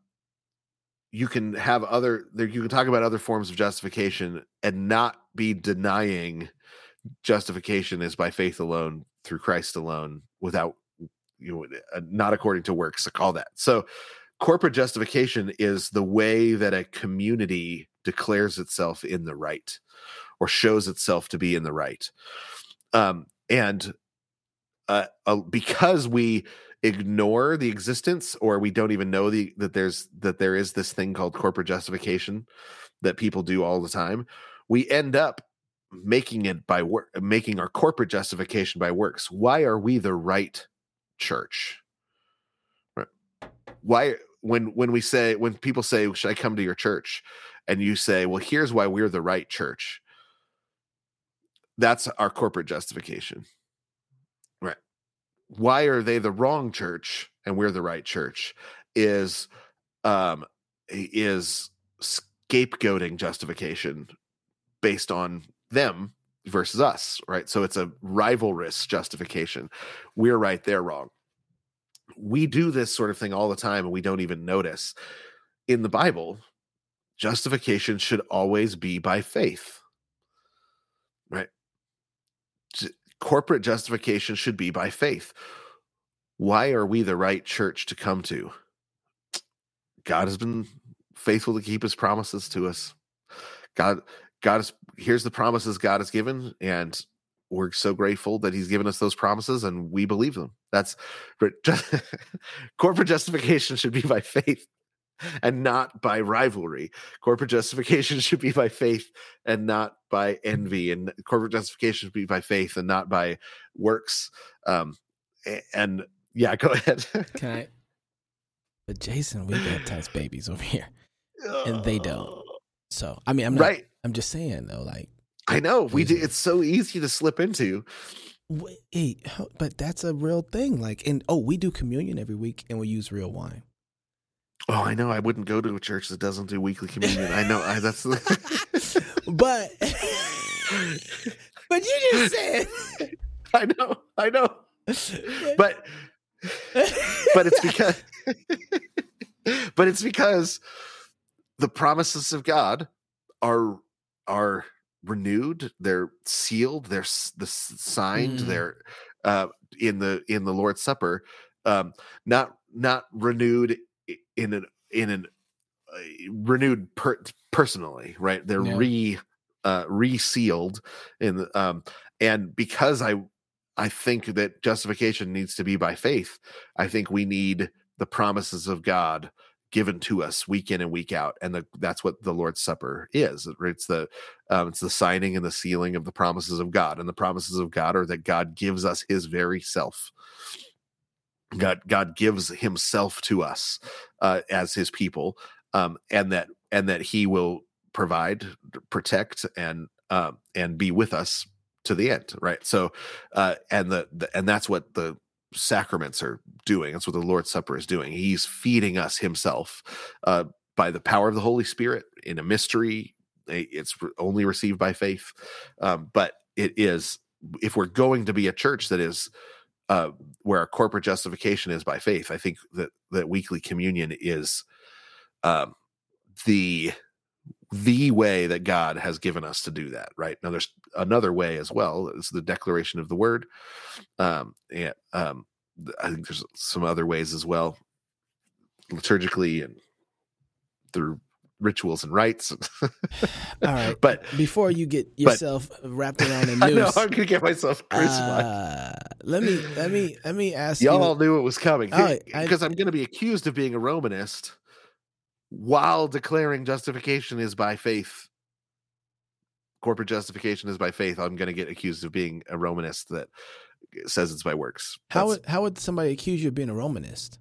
you can have other there you can talk about other forms of justification and not be denying justification is by faith alone through Christ alone without you know uh, not according to works to call that. So corporate justification is the way that a community declares itself in the right or shows itself to be in the right. Um and uh, uh because we ignore the existence or we don't even know the that there's that there is this thing called corporate justification that people do all the time we end up making it by work making our corporate justification by works. Why are we the right church? Why when when we say when people say should i come to your church? and you say well here's why we're the right church that's our corporate justification. Right. Why are they the wrong church and we're the right church is um is scapegoating justification based on them versus us right? So it's a rivalrous justification. We're right they're wrong. We do this sort of thing all the time and we don't even notice. In the bible justification should always be by faith corporate justification should be by faith. Why are we the right church to come to? God has been faithful to keep his promises to us. God god is here's the promises god has given and we're so grateful that he's given us those promises and we believe them. That's but ju- corporate justification should be by faith and not by rivalry corporate justification should be by faith and not by envy and corporate justification should be by faith and not by works um and yeah go ahead Can I? But Jason, we baptize babies over here, And they don't. so I mean, I'm not. right I'm just saying though, like, i know we do it's so easy to slip into wait, but that's a real thing. Like, and oh, we do communion every week, and we use real wine. Oh i know i wouldn't go to a church that doesn't do weekly communion i know I, that's the but, but you just said, i know i know but but it's because but it's because the promises of god are are renewed they're sealed they're the signed Mm. they're uh, in the in the Lord's Supper, um, not not renewed in an in an uh, renewed per- personally, right? They're Yeah. re uh, resealed in um, and because I I think that justification needs to be by faith. I think we need the promises of God given to us week in and week out, and the, that's what the Lord's Supper is. It's the um, it's the signing and the sealing of the promises of God, and the promises of God are that God gives us His very self. God God gives Himself to us uh, as His people, um, and that and that He will provide, protect, and um, and be with us to the end. Right. So, uh, and the, the and that's what the sacraments are doing. That's what the Lord's Supper is doing. He's feeding us Himself uh, by the power of the Holy Spirit in a mystery. It's only received by faith, um, but it is. If we're going to be a church that is uh, where our corporate justification is by faith, I think that that weekly communion is um, the the way that God has given us to do that. Right now, there's another way as well. It's the declaration of the word. Um, and um, I think there's some other ways as well, liturgically and through rituals and rites. All right. but Before you get yourself wrapped around a I know noose, I'm gonna get myself crucified. uh, let me let me let me ask Y'all you. knew it was coming All right, I- because I'm going to be accused of being a Romanist while declaring justification is by faith. Corporate justification is by faith. I'm going to get accused of being a Romanist that says it's by works. How would how would somebody accuse you of being a Romanist?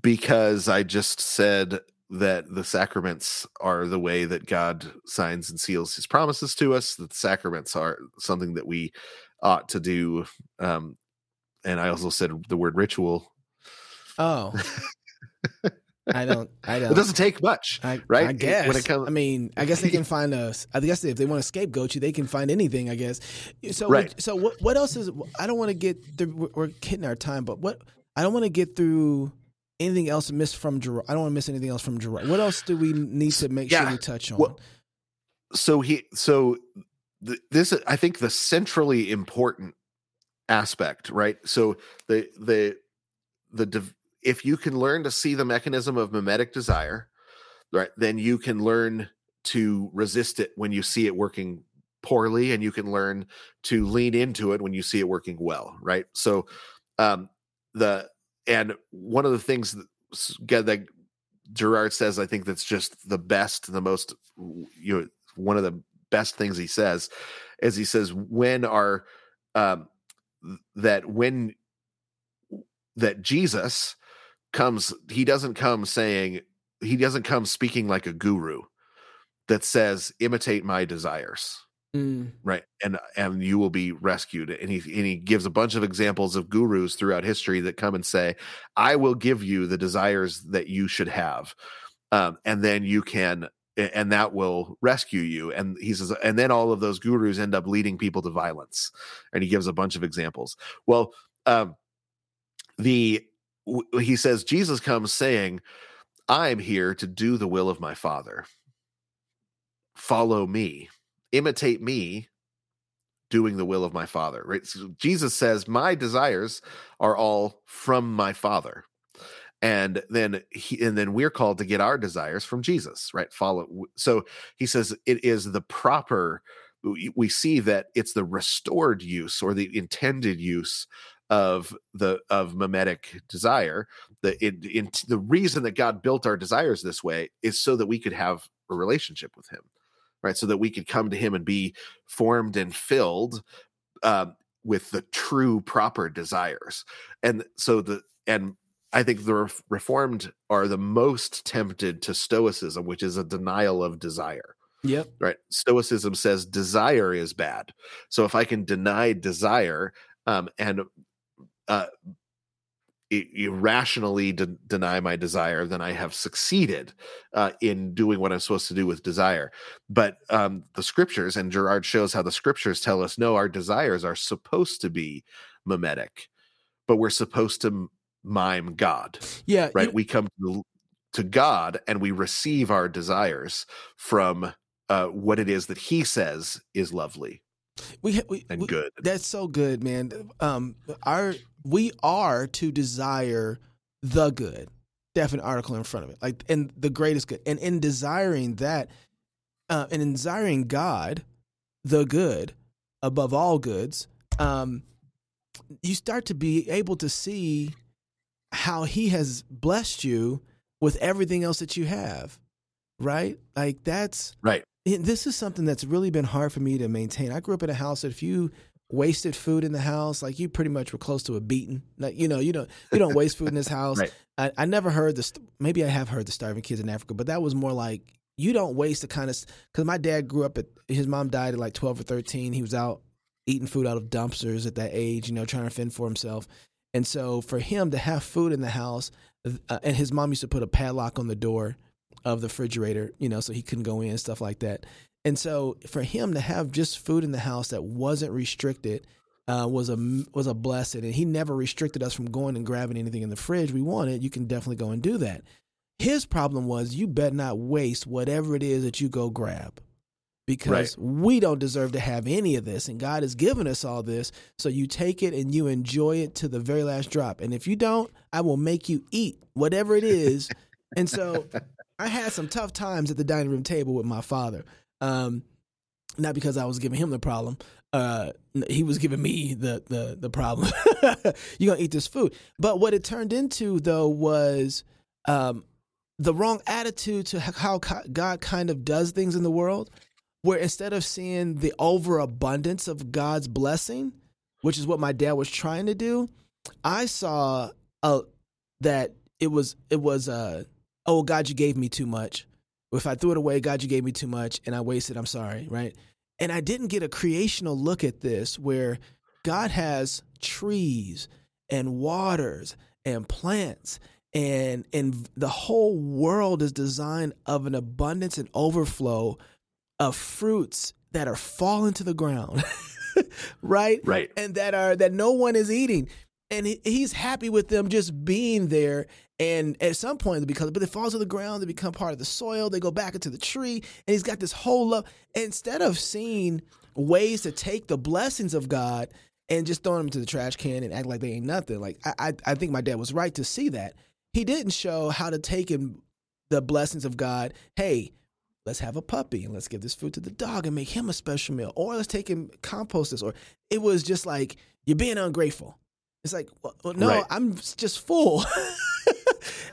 because I just said that the sacraments are the way that God signs and seals his promises to us, that the sacraments are something that we ought to do. Um, and I also said the word ritual. Oh, I don't. I don't. It doesn't take much. I, right? I guess. when it comes- I mean, I guess they can find us. I guess if they want to scapegoat you, they can find anything. I guess. So, Right. what, so what? What else is? I don't want to get. Through, we're- hitting our time, but what? I don't want to get through anything else missed from Girard. I don't want to miss anything else from Girard. What else do we need to make sure we touch on? Well, so he so th- this i think the centrally important aspect right? So the the the if you can learn to see the mechanism of mimetic desire right then you can learn to resist it when you see it working poorly and you can learn to lean into it when you see it working well right? So um the and one of the things that, that Girard says, I think that's just the best, the most, you know, one of the best things he says is he says, when our, um, that when that Jesus comes, he doesn't come saying, he doesn't come speaking like a guru that says, imitate my desires Mm, right? And and you will be rescued and he and he gives a bunch of examples of gurus throughout history that come and say i will give you the desires that you should have um, and then you can and that will rescue you. And he says and then all of those gurus end up leading people to violence. And he gives a bunch of examples. Well um the w- he says jesus comes saying i'm here to do the will of my father. Follow me. Imitate me doing the will of my father right? So jesus says my desires are all from my father and then he and then we're called to get our desires from jesus right? Follow so he says it is the proper we see that it's the restored use or the intended use of the of mimetic desire. The in the reason that god built our desires this way is so that we could have a relationship with him right? So that we could come to him and be formed and filled uh, with the true proper desires. And so the and i think the reformed are the most tempted to stoicism which is a denial of desire yep. right? Stoicism says desire is bad. So if i can deny desire um and uh irrationally de- deny my desire then i have succeeded uh, in doing what i'm supposed to do with desire. But um the scriptures and girard shows how the scriptures tell us no our desires are supposed to be mimetic but we're supposed to mime god Yeah. right you- we come to, to god and we receive our desires from uh, what it is that he says is lovely We, we and we, good. That's so good, man. Um, our we are to desire the good. Definite article in front of it, like and the greatest good, and in desiring that, uh, and in desiring God, the good above all goods, um, you start to be able to see how He has blessed you with everything else that you have, right? Like that's right. This is something that's really been hard for me to maintain. I grew up in a house that if you wasted food in the house, like you pretty much were close to a beating. Like you know, you don't you don't waste food in this house. Right. I, I never heard this. Maybe I have heard the starving kids in Africa, but that was more like you don't waste the kind of because my dad grew up at his mom died at like twelve or thirteen. He was out eating food out of dumpsters at that age, you know, trying to fend for himself. And so for him to have food in the house, uh, and his mom used to put a padlock on the door of the refrigerator, you know, so he couldn't go in, and stuff like that. And so for him to have just food in the house that wasn't restricted uh, was a was a blessing, and he never restricted us from going and grabbing anything in the fridge we wanted. You can definitely go and do that. His problem was you better not waste whatever it is that you go grab because right. we don't deserve to have any of this and God has given us all this. So you take it and you enjoy it to the very last drop. And if you don't I will make you eat whatever it is. And so I had some tough times at the dining room table with my father um, not because I was giving him the problem uh, he was giving me the the the problem. You're going to eat this food. But what it turned into though was um, the wrong attitude to how God kind of does things in the world where instead of seeing the overabundance of God's blessing, which is what my dad was trying to do, I saw uh, that it was it was uh, oh God, you gave me too much. If I threw it away, God, you gave me too much, and I wasted. I'm sorry, right? And I didn't get a creational look at this where God has trees and waters and plants and and the whole world is designed of an abundance and overflow of fruits that are falling to the ground, right? Right. And that are that no one is eating. And he, he's happy with them just being there. And at some point, because but it falls to the ground, they become part of the soil. They go back into the tree, and he's got this whole love. Instead of seeing ways to take the blessings of God and just throwing them into the trash can and act like they ain't nothing, like I, I, I think my dad was right to see that. He didn't show how to take in the blessings of God. Hey, let's have a puppy and let's give this food to the dog and make him a special meal or let's take him compost this or it was just like you're being ungrateful. It's like well, well no right. i'm just full.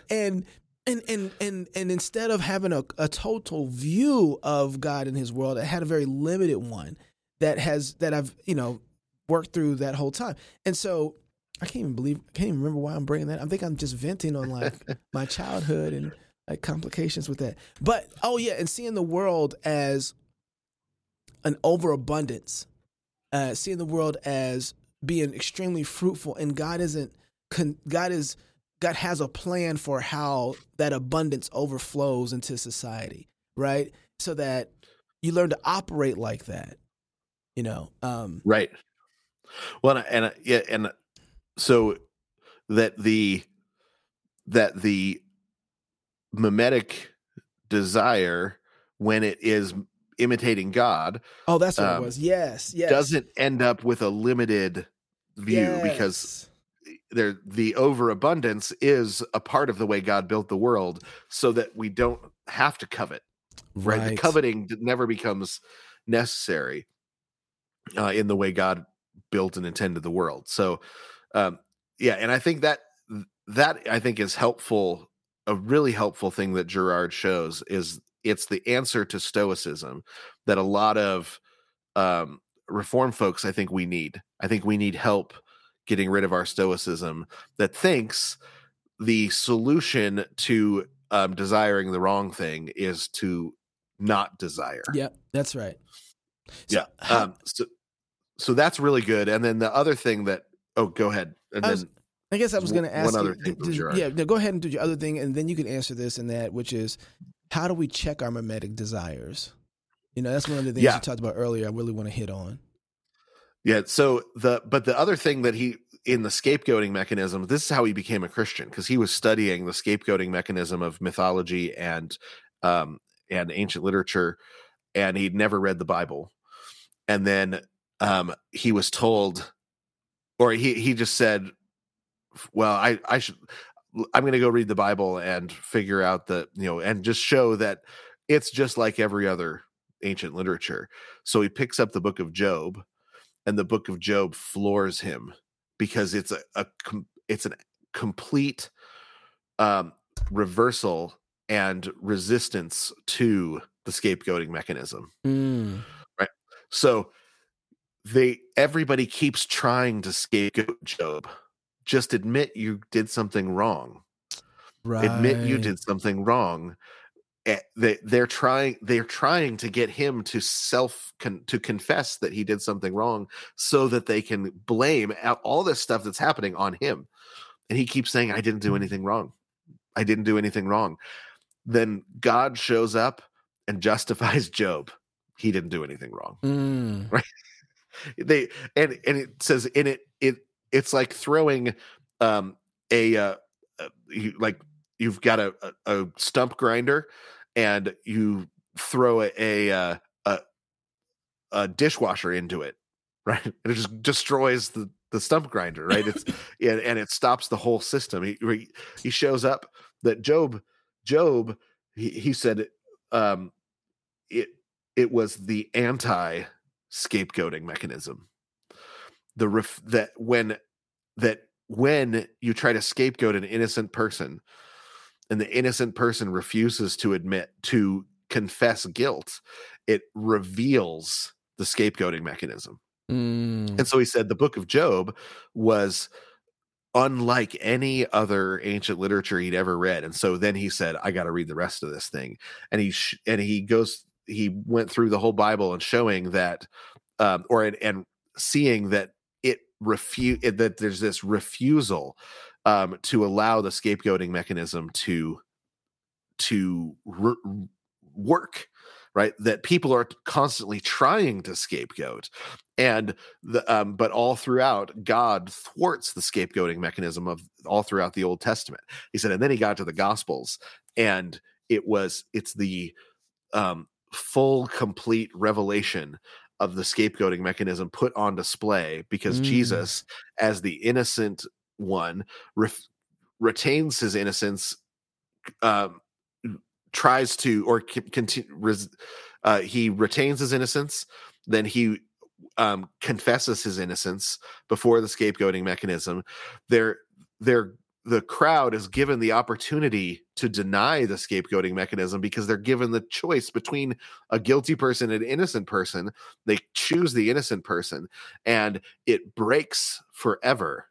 And and and and and instead of having a, a total view of god and his world i had a very limited one that has that i've you know worked through that whole time. And so i can't even believe i can't even remember why i'm bringing that. I think i'm just venting on like my childhood and like complications with that. But oh yeah, and seeing the world as an overabundance, uh, seeing the world as being extremely fruitful, and God isn't. God is God has a plan for how that abundance overflows into society, right? So that you learn to operate like that, you know. Um, right. Well, and, and yeah, and so that the that the mimetic desire when it is imitating God. Oh, that's what um, it was. Yes, yes. Doesn't end up with a limited view yes. because there the overabundance is a part of the way God built the world so that we don't have to covet. Right. right? The coveting never becomes necessary uh, in the way God built and intended the world. So um yeah, and I think that that I think is helpful a really helpful thing that Girard shows is it's the answer to stoicism that a lot of um, reform folks I think we need. I think we need help getting rid of our stoicism that thinks the solution to um, desiring the wrong thing is to not desire. Yep, that's right. So, yeah. Um, so, so that's really good. And then the other thing that, oh, go ahead. And was, then I guess I was going to ask one you, thing yeah, no, go ahead and do your other thing, and then you can answer this and that, which is how do we check our mimetic desires? You know, that's one of the things yeah. you talked about earlier. I really want to hit on. Yeah. So the but the other thing that he in the scapegoating mechanism, this is how he became a Christian because he was studying the scapegoating mechanism of mythology and um and ancient literature, and he'd never read the Bible, and then um, he was told, or he he just said, "Well, I I should." I'm going to go read the Bible and figure out that, you know, and just show that it's just like every other ancient literature. So he picks up the book of Job and the book of Job floors him because it's a, a it's a complete um, reversal and resistance to the scapegoating mechanism. Mm. Right. So they everybody keeps trying to scapegoat Job. Just admit you did something wrong. Right. Admit you did something wrong. Eh, they they're trying they're trying to get him to self con, to confess that he did something wrong so that they can blame all this stuff that's happening on him and he keeps saying i didn't do anything wrong i didn't do anything wrong then god shows up and justifies job he didn't do anything wrong Mm. right they and and it says in it it it's like throwing um a uh, uh you, like you've got a, a, a stump grinder and you throw a a, uh, a a dishwasher into it right? And it just destroys the the stump grinder right? It's and, and it stops the whole system. He he- he shows up that job job he, he said um it it was the anti scapegoating mechanism the ref, that when that when you try to scapegoat an innocent person and the innocent person refuses to admit to confess guilt it reveals the scapegoating mechanism Mm. and so he said the book of Job was unlike any other ancient literature he'd ever read. And so then he said, I got to read the rest of this thing. And he sh- and he goes he went through the whole Bible and showing that um or and, and seeing that it refute that there's this refusal um to allow the scapegoating mechanism to to r- work right? That people are constantly trying to scapegoat and the um but all throughout god thwarts the scapegoating mechanism of all throughout the old testament. He said and then he got to the gospels and it was it's the um full complete revelation of the scapegoating mechanism put on display because Mm. jesus as the innocent one ref- retains his innocence um tries to or continue res, uh, he retains his innocence then he um, confesses his innocence before the scapegoating mechanism they're they're the crowd is given the opportunity to deny the scapegoating mechanism because they're given the choice between a guilty person and an innocent person. They choose the innocent person and it breaks forever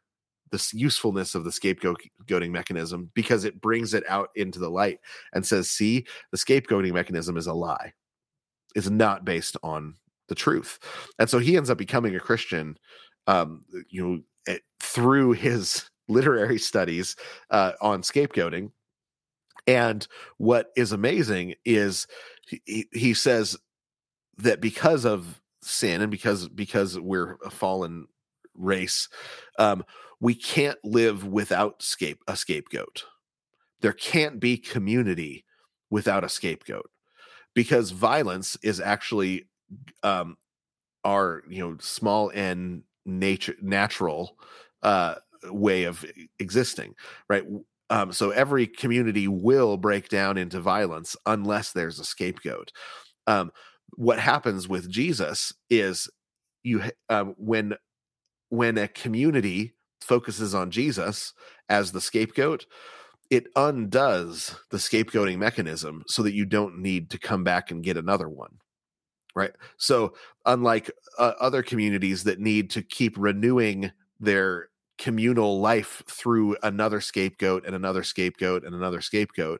the usefulness of the scapegoating mechanism because it brings it out into the light and says see the scapegoating mechanism is a lie. Is not based on the truth. And so he ends up becoming a christian um you know eh, through his literary studies uh on scapegoating. And what is amazing is he, he says that because of sin and because because we're a fallen race um we can't live without scape a scapegoat. There can't be community without a scapegoat because violence is actually um our you know small n nature natural uh way of existing right? Um so every community will break down into violence unless there's a scapegoat. Um what happens with jesus is you um, when when a community focuses on jesus as the scapegoat it undoes the scapegoating mechanism so that you don't need to come back and get another one right? So unlike uh, other communities that need to keep renewing their communal life through another scapegoat and another scapegoat and another scapegoat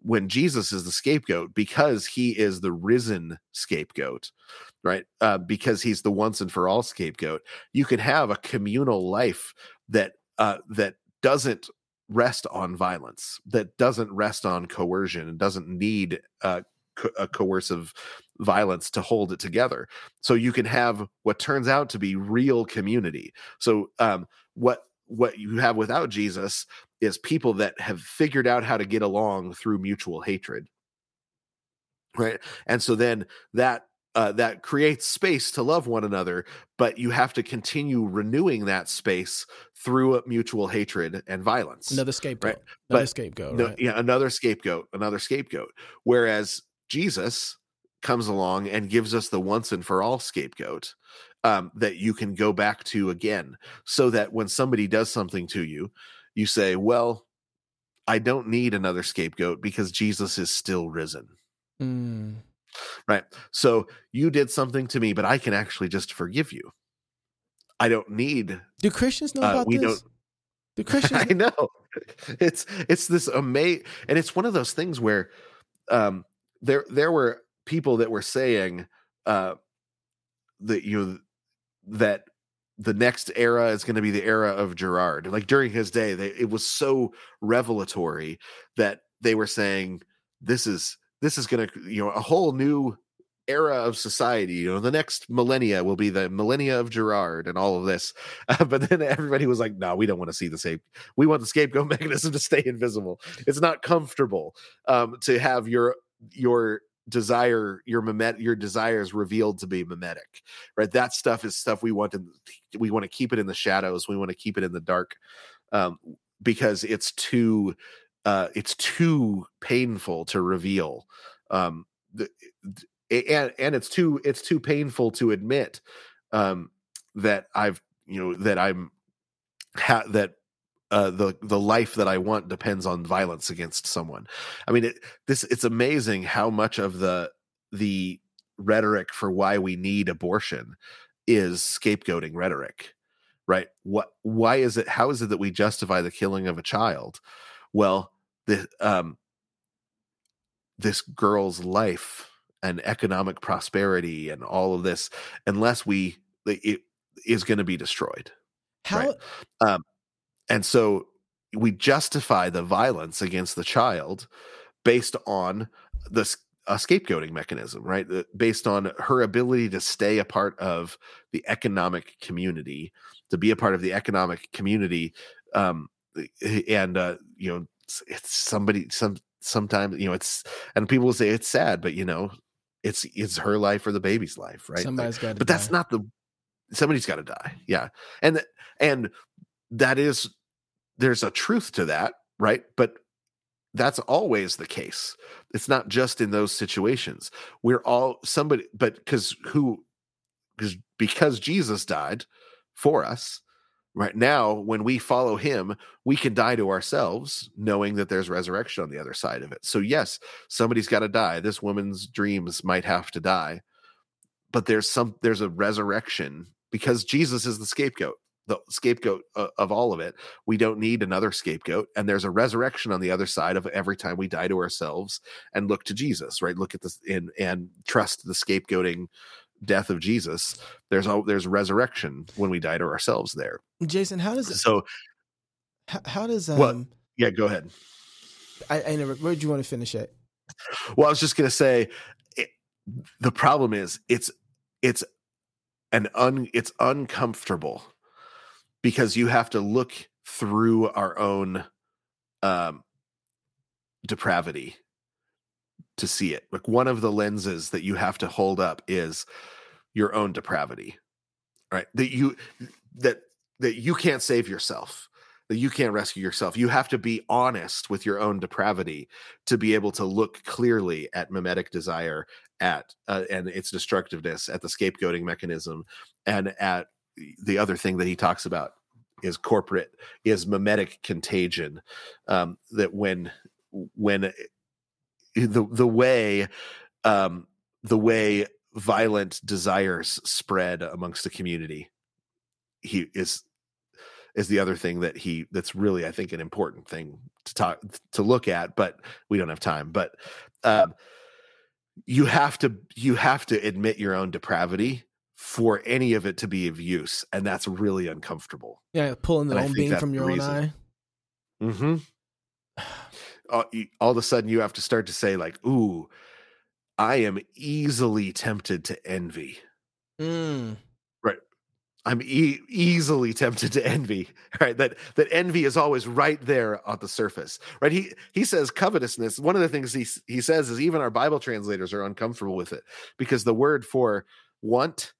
when jesus is the scapegoat because he is the risen scapegoat right? Uh, because he's the once and for all scapegoat you can have a communal life that uh, that doesn't rest on violence that doesn't rest on coercion and doesn't need uh, co- a coercive violence to hold it together. So you can have what turns out to be real community. So um what what you have without jesus is people that have figured out how to get along through mutual hatred right and so then that uh, that creates space to love one another, but you have to continue renewing that space through mutual hatred and violence. Another scapegoat. Right. Another But scapegoat. No, right? yeah, another scapegoat, another scapegoat. Whereas Jesus comes along and gives us the once and for all scapegoat um, that you can go back to again, so that when somebody does something to you, you say, "Well, I don't need another scapegoat because Jesus is still risen." Mm. Right. So you did something to me, but I can actually just forgive you. I don't need. Do Christians know Uh, about we this? don't- Do Christians? I know. It's it's this amazing, and it's one of those things where um, there there were people that were saying uh, that you know, that the next era is going to be the era of Girard. Like during his day, they, it was so revelatory that they were saying this is this is going to you know a whole new era of society. You know, the next millennia will be the millennia of Girard and all of this. Uh, but then everybody was like, "No, we don't want to see the same. We want the scapegoat mechanism to stay invisible. It's not comfortable um, to have your your desire your mimet your desires revealed to be mimetic right? That stuff is stuff we want to we want to keep it in the shadows we want to keep it in the dark um because it's too uh it's too painful to reveal um the, and and it's too it's too painful to admit um that i've you know that i'm ha- that uh, the the life that I want depends on violence against someone. I mean, it, this it's amazing how much of the the rhetoric for why we need abortion is scapegoating rhetoric, right? What why is it? How is it that we justify the killing of a child? Well, the um, this girl's life and economic prosperity and all of this, unless we it is going to be destroyed How? Right. um, and so we justify the violence against the child based on this a scapegoating mechanism right? Based on her ability to stay a part of the economic community to be a part of the economic community um and uh you know it's, it's somebody some sometimes you know it's and people will say it's sad but you know it's it's her life or the baby's life right? Somebody's got to. but that's not the somebody's got to die yeah. And and that is there's a truth to that right? But that's always the case. It's not just in those situations. We're all somebody but because who because because jesus died for us right? Now when we follow him we can die to ourselves knowing that there's resurrection on the other side of it. So yes somebody's got to die. This woman's dreams might have to die but there's some there's a resurrection because jesus is the scapegoat the scapegoat uh, of all of it we don't need another scapegoat and there's a resurrection on the other side of every time we die to ourselves and look to jesus right look at this and and trust the scapegoating death of jesus there's all there's resurrection when we die to ourselves there Jason. How does it so how, how does um? What? yeah go ahead I, I never. Where do you want to finish it? Well, I was just going to say, it, the problem is it's it's an un it's uncomfortable because you have to look through our own um depravity to see it. Like one of the lenses that you have to hold up is your own depravity. Right? That you that that you can't save yourself. That you can't rescue yourself. You have to be honest with your own depravity to be able to look clearly at mimetic desire at uh, and its destructiveness at the scapegoating mechanism and at the other thing that he talks about is corporate is mimetic contagion um, that when when the the way um, the way violent desires spread amongst the community he is is the other thing that he that's really i think an important thing to talk to look at but we don't have time. But um you have to you have to admit your own depravity for any of it to be of use and that's really uncomfortable Yeah, pulling the And own beam from your own eye. mm-hmm all, all of a sudden you have to start to say like ooh i am easily tempted to envy Mm. Right. I'm e- easily tempted to envy, right? That that envy is always right there on the surface, right? He he says covetousness. One of the things he he says is even our Bible translators are uncomfortable with it because the word for want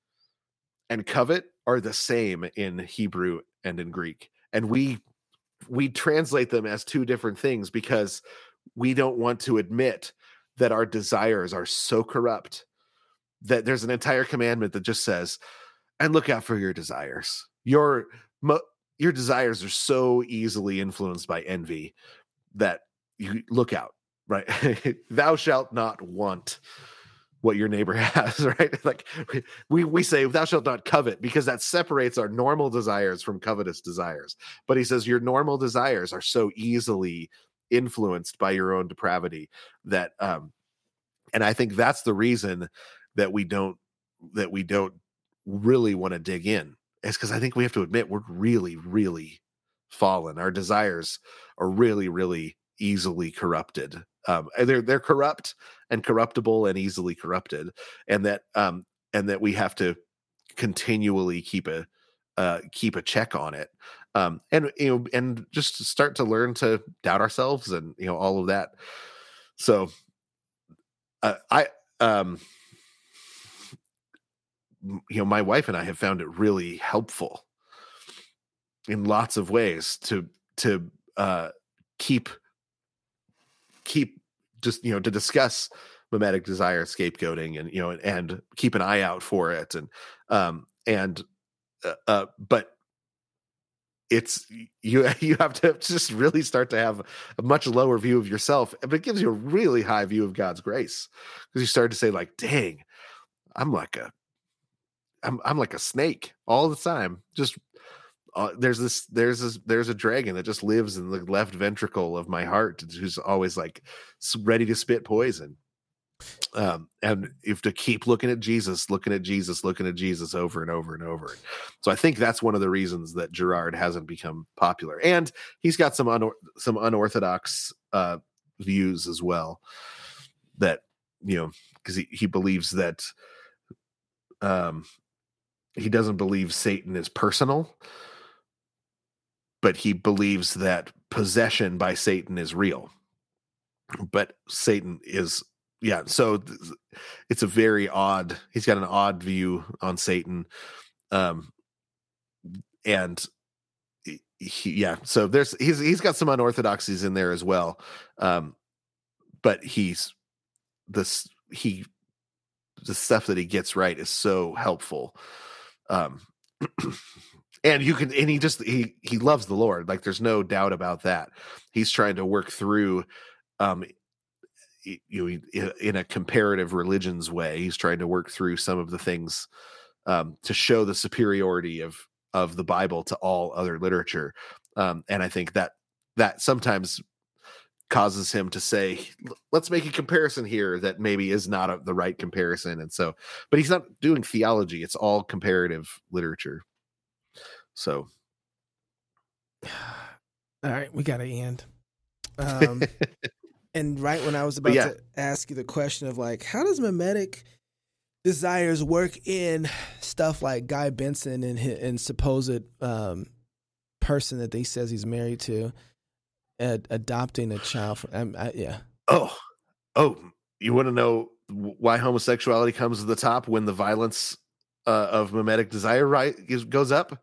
and covet are the same in Hebrew and in Greek, and we we translate them as two different things because we don't want to admit that our desires are so corrupt that there's an entire commandment that just says and look out for your desires. Your your desires are so easily influenced by envy that you look out, right? Thou shalt not want what your neighbor has, right? Like we we say thou shalt not covet because that separates our normal desires from covetous desires. But he says your normal desires are so easily influenced by your own depravity that um and I think that's the reason that we don't that we don't really want to dig in is because I think we have to admit we're really, really fallen. Our desires are really, really easily corrupted. Um, they're they're corrupt and corruptible and easily corrupted, and that um, and that we have to continually keep a uh, keep a check on it, um, and you know, and just start to learn to doubt ourselves and you know all of that. So, uh, I um you know my wife and i have found it really helpful in lots of ways to to uh keep keep just you know to discuss mimetic desire scapegoating and you know and, and keep an eye out for it and um and uh, uh but it's you you have to just really start to have a much lower view of yourself but it gives you a really high view of god's grace because you start to say like dang i'm like a I'm I'm like a snake all the time. Just uh, there's this there's this there's a dragon that just lives in the left ventricle of my heart who's always like ready to spit poison. Um, and if to keep looking at Jesus, looking at Jesus, looking at Jesus over and over and over. So I think that's one of the reasons that girard hasn't become popular, and he's got some un- some unorthodox uh, views as well. That you know, because he he believes that um he doesn't believe Satan is personal, but he believes that possession by Satan is real. But Satan is yeah, so it's a very odd. He's got an odd view on Satan, um, and he, yeah. So there's he's he's got some unorthodoxies in there as well, um, but he's this he the stuff that he gets right is so helpful um and you can and he just he he loves the lord like there's no doubt about that. He's trying to work through um you know in a comparative religions way he's trying to work through some of the things um to show the superiority of of the bible to all other literature. Um and i think that that sometimes causes him to say let's make a comparison here that maybe is not a, the right comparison. And so but he's not doing theology it's all comparative literature so. All right we gotta end. Um and right when i was about yeah. to ask you the question of like how does mimetic desires work in stuff like guy benson and and supposed um person that they says he's married to ad- adopting a child from um, I, yeah. Oh oh you want to know why homosexuality comes to the top when the violence uh, of mimetic desire right goes up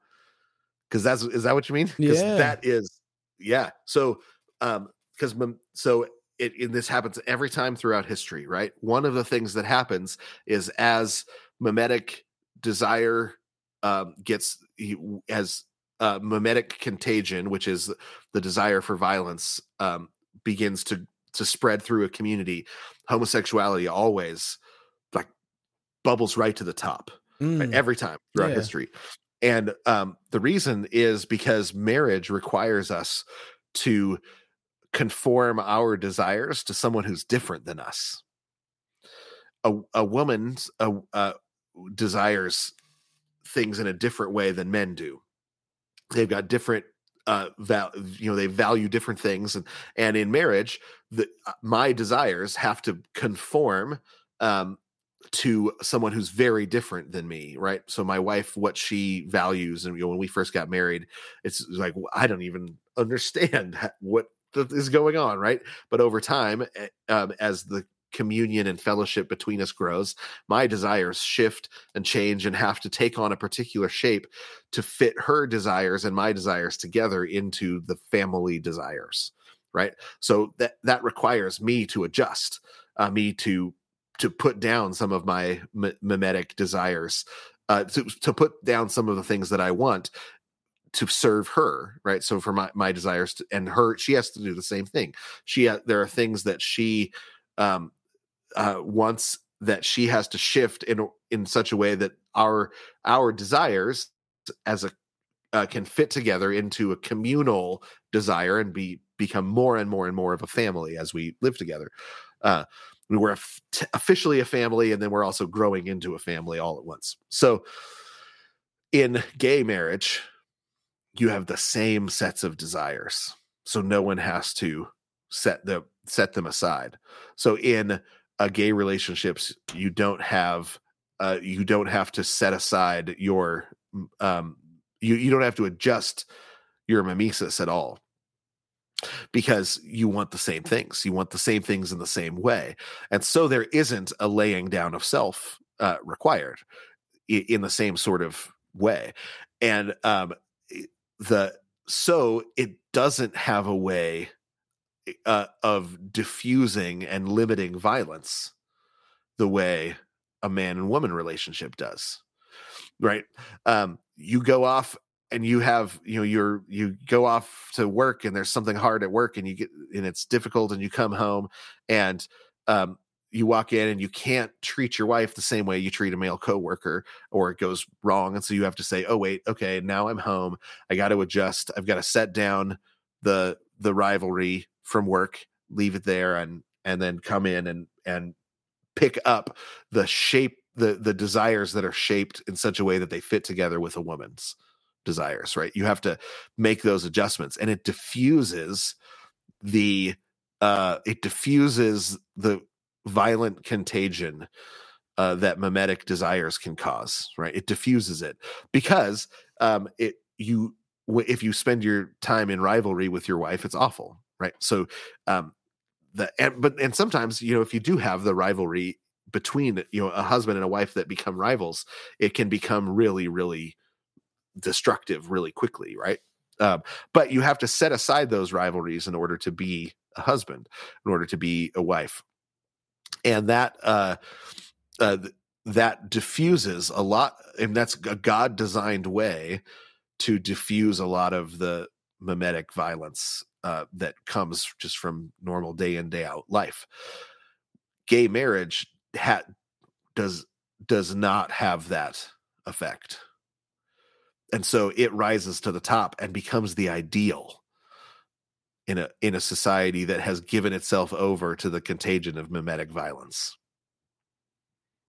because that's is that what you mean because yeah. that is yeah so um because so it, it, this happens every time throughout history right one of the things that happens is as mimetic desire um, gets he, as uh, mimetic contagion, which is the desire for violence, um, begins to to spread through a community, homosexuality always like bubbles right to the top mm. right, every time throughout yeah. history. And um, the reason is because marriage requires us to conform our desires to someone who's different than us. A, a woman's uh, uh, desires things in a different way than men do they've got different uh val- you know they value different things and and in marriage the uh, my desires have to conform um to someone who's very different than me, right? So my wife, what she values, and you know, when we first got married, it's like I don't even understand what is going on, right? But over time, eh, um, as the communion and fellowship between us grows, my desires shift and change and have to take on a particular shape to fit her desires and my desires together into the family desires, right? So that that requires me to adjust, uh, me to to put down some of my m- mimetic desires, uh, to to put down some of the things that I want to serve her, right? So for my my desires to, and her, she has to do the same thing. She ha- there are things that she um, uh, wants that she has to shift in in such a way that our our desires as a uh, can fit together into a communal desire and be become more and more and more of a family as we live together. Uh, we were officially a family and then we're also growing into a family all at once. So in gay marriage you have the same sets of desires. So no one has to set the set them aside. So in a gay relationships you don't have uh, you don't have to set aside your um you you don't have to adjust your mimesis at all because you want the same things. You want the same things in the same way. And so there isn't a laying down of self uh, required in, the same sort of way. And um, the so it doesn't have a way uh, of diffusing and limiting violence the way a man and woman relationship does right um, you go off and you have you know you're you go off to work and there's something hard at work and you get and it's difficult and you come home and um you walk in and you can't treat your wife the same way you treat a male coworker or it goes wrong. And so you have to say oh wait okay now i'm home. I got to adjust. I've got to set down the the rivalry from work leave it there and and then come in and and pick up the shape the the desires that are shaped in such a way that they fit together with a woman's desires, right? You have to make those adjustments and it diffuses the uh it diffuses the violent contagion uh, that mimetic desires can cause, right? It diffuses it because um, it you if you spend your time in rivalry with your wife, it's awful, right? So um, the and, but and sometimes you know if you do have the rivalry between you know a husband and a wife that become rivals, it can become really really destructive really quickly, right? Um, but you have to set aside those rivalries in order to be a husband, in order to be a wife, and that uh, uh, that diffuses a lot, and that's a God designed way to diffuse a lot of the mimetic violence uh, that comes just from normal day in day out life. Gay marriage ha- does does not have that effect and so it rises to the top and becomes the ideal in a in a society that has given itself over to the contagion of mimetic violence